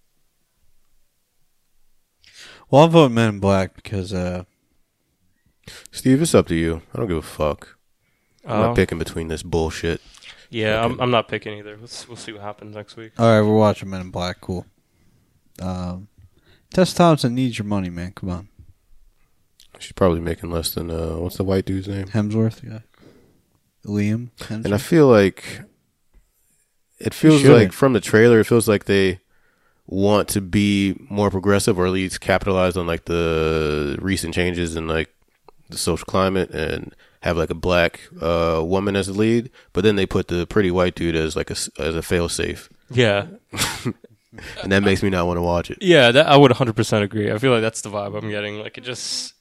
well, I'm voting Men in Black because uh, Steve, it's up to you. I don't give a fuck. I'm not picking between this bullshit. yeah, I'm, I'm not picking either. Let's we'll see what happens next week. all right, we're watching Men in Black. Cool. Um, Tess Thompson needs your money, man. Come on, She's probably making less than uh, what's the white dude's name? Hemsworth, yeah. Liam, Hemsworth. And I feel like it feels like from the trailer, it feels like they want to be more progressive, or at least capitalize on like the recent changes in like the social climate and have like a black uh, woman as the lead. But then they put the pretty white dude as like a s- as a fail safe, Yeah, and that makes me not want to watch it. yeah, that, I would 100 percent agree. I feel like that's the vibe I'm getting. Like it just,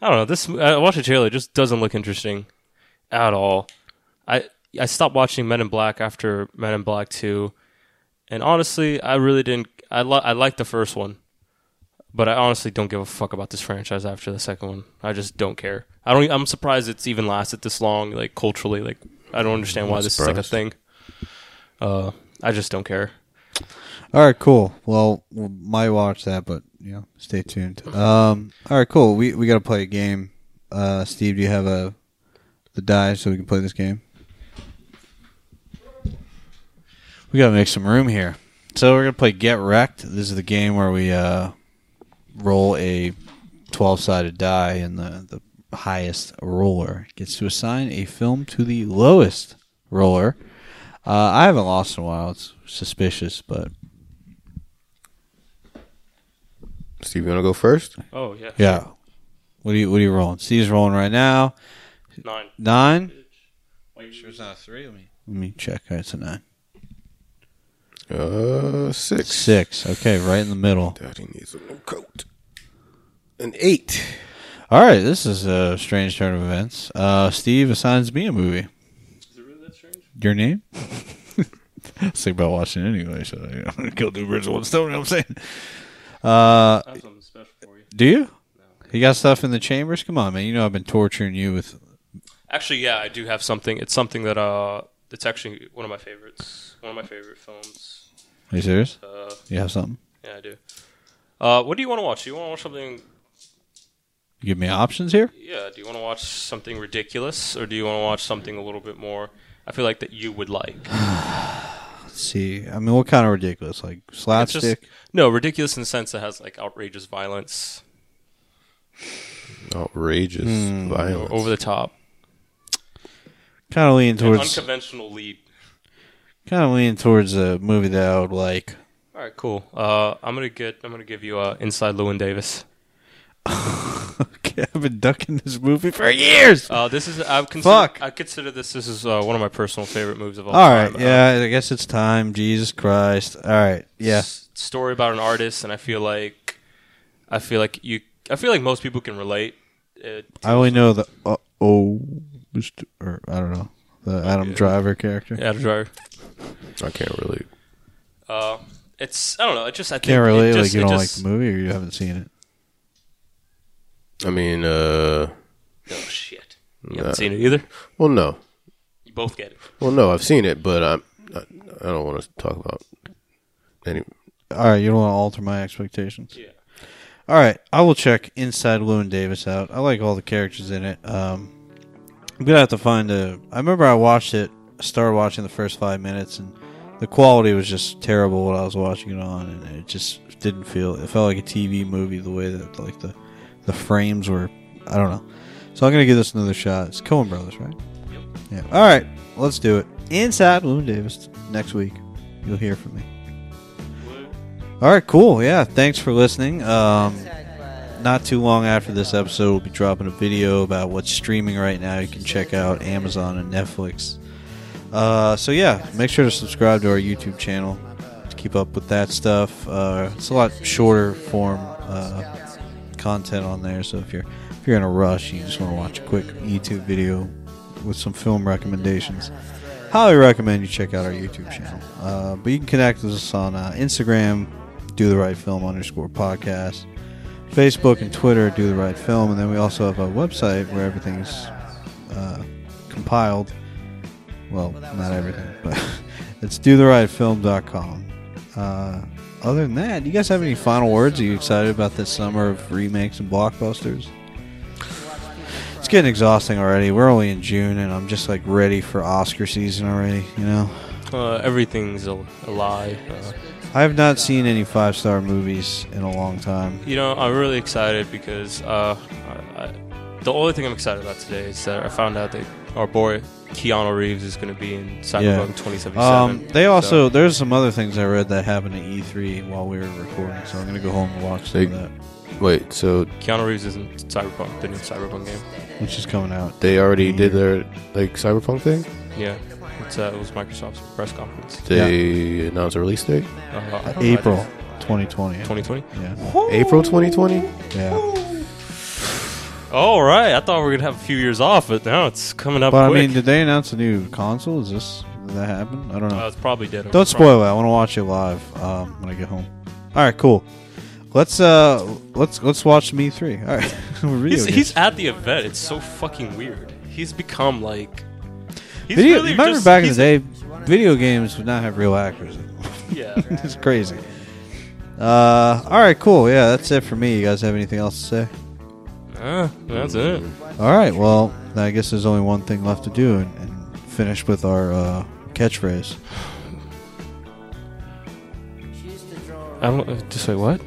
I don't know. This I watched the trailer. It just doesn't look interesting at all. I I stopped watching Men in Black after Men in Black Two, And honestly, I really didn't. I li- I liked the first one, but I honestly don't give a fuck about this franchise after the second one. I just don't care. I don't. I'm surprised it's even lasted this long. Like culturally, like I don't understand why this is like a thing. Uh, I just don't care. All right, cool. Well, we might watch that, but know, stay tuned. Um, all right, cool. We we got to play a game. Uh, Steve, do you have a the die so we can play this game? We got to make some room here. So we're gonna play Get Wrecked. This is the game where we uh, roll a twelve-sided die, and the the highest roller gets to assign a film to the lowest roller. Uh, I haven't lost in a while. It's suspicious, but Steve, you want to go first? Oh yeah. yeah. What are you What are you rolling? Steve's rolling right now. Nine. Nine. Sure, it's not a three. Let me let me check. All right, it's a nine. Uh, six. Six. Okay, right in the middle. Daddy needs a new coat. An eight. All right, this is a strange turn of events. Uh, Steve assigns me a movie. Is it really that strange? Your name? I was thinking about watching it anyway, so you know, kill two birds with one stone. You know what I'm saying? Uh, I have something special for you. do you? You got stuff in the chambers? Come on, man. You know I've been torturing you with. Actually, yeah, I do have something. It's something that uh, it's actually one of my favorites. One of my favorite films. Are you serious? Uh, You have something? yeah, I do. Uh, what do you want to watch? Do you want to watch something? You give me options here. Yeah, do you want to watch something ridiculous, or do you want to watch something a little bit more? I feel like that you would like. Let's see. I mean, what kind of ridiculous? Like It's slapstick? just no ridiculous in the sense that has like outrageous violence, Outrageous or violence. over the top, kind of lean an towards. unconventional lead. Kind of lean towards a movie that I would like. All right, cool. Uh, I'm gonna get. I'm gonna give you uh, Inside Llewyn Davis. Okay, I've been ducking this movie for years. Uh, this is I consider, Fuck. I consider this. This is uh, one of my personal favorite movies of all, All time. right, yeah, I guess it's time. Jesus Christ! All right, yeah. s- story about an artist, and I feel like, I feel like you. I feel like most people can relate. Uh, I only know the uh, oh, Mr. or I don't know the Adam yeah. Driver character. Adam Driver. I can't really. Uh, it's I don't know. It just I Can't relate. It just, like you don't just, like the movie, or you haven't seen it. I mean, uh, Oh shit! You Nah. haven't seen it either. well, no. You both get it. Well, no, I've seen it, but I'm, I, I don't want to talk about any. All right, you don't want to alter my expectations. Yeah. All right, I will check Inside Llewyn Davis out. I like all the characters in it. Um, I'm gonna have to find a. I remember I watched it. Started watching the first five minutes, and the quality was just terrible. What I was watching it on, and it just didn't feel. It felt like a TV movie. The way that like the the frames were. I don't know. So I'm gonna give this another shot. It's Coen Brothers, right? Yep. Yeah. All right, let's do it. Inside Llewyn Davis next week. You'll hear from me. All right, cool. Yeah, thanks for listening. Um, not too long after this episode, we'll be dropping a video about what's streaming right now. You can check out Amazon and Netflix. Uh, so yeah, make sure to subscribe to our YouTube channel to keep up with that stuff. Uh, it's a lot shorter form uh, content on there. So if you're if you're in a rush, you just want to watch a quick YouTube video with some film recommendations highly recommend you check out our YouTube channel. Uh, but you can connect with us on uh, Instagram, do the right film underscore podcast, Facebook and Twitter, do the right film, and then we also have a website where everything's uh, compiled. Well, not everything, but it's dotherightfilm.com. Uh, other than that, do you guys have any final words? Are you excited about this summer of remakes and blockbusters? It's getting exhausting already. We're only in June, and I'm just like ready for Oscar season already. You know, Uh, everything's a, a lie. Uh, I have not seen any five star movies in a long time. you know, I'm really excited because uh, I, I, the only thing I'm excited about today is that I found out that our boy Keanu Reeves is going to be in Cyberpunk Yeah. 2077. Um, they also So- there's some other things I read that happened at E3 while we were recording, so I'm gonna go home and watch some They- of that, Wait, so Keanu Reeves is in Cyberpunk, the new Cyberpunk game. which is coming out. they already did their like cyberpunk thing? Yeah, it's, uh, it was Microsoft's press conference. They announced a release date? Uh, I don't know, I April 2020. 2020. Yeah, April 2020? yeah. All right, I thought we were gonna have a few years off, but now it's coming up But I mean, did they announce a new console? Is this Did that happen? I don't know. Uh, it's probably dead. Don't spoil it. I want to watch it live um, when I get home. All right, cool. Let's uh let's let's watch Me Three. All right, He's, he's at the event. It's so fucking weird. He's become like. He's Video, really remember just- back in the day, video games would not have real actors. Yeah. it's crazy. Uh, all right, cool. Yeah, that's it for me. You guys have anything else to say? Uh, that's it. All right. Well, I guess there's only one thing left to do, and, and finish with our uh, catchphrase. I don't. uh, Just say what?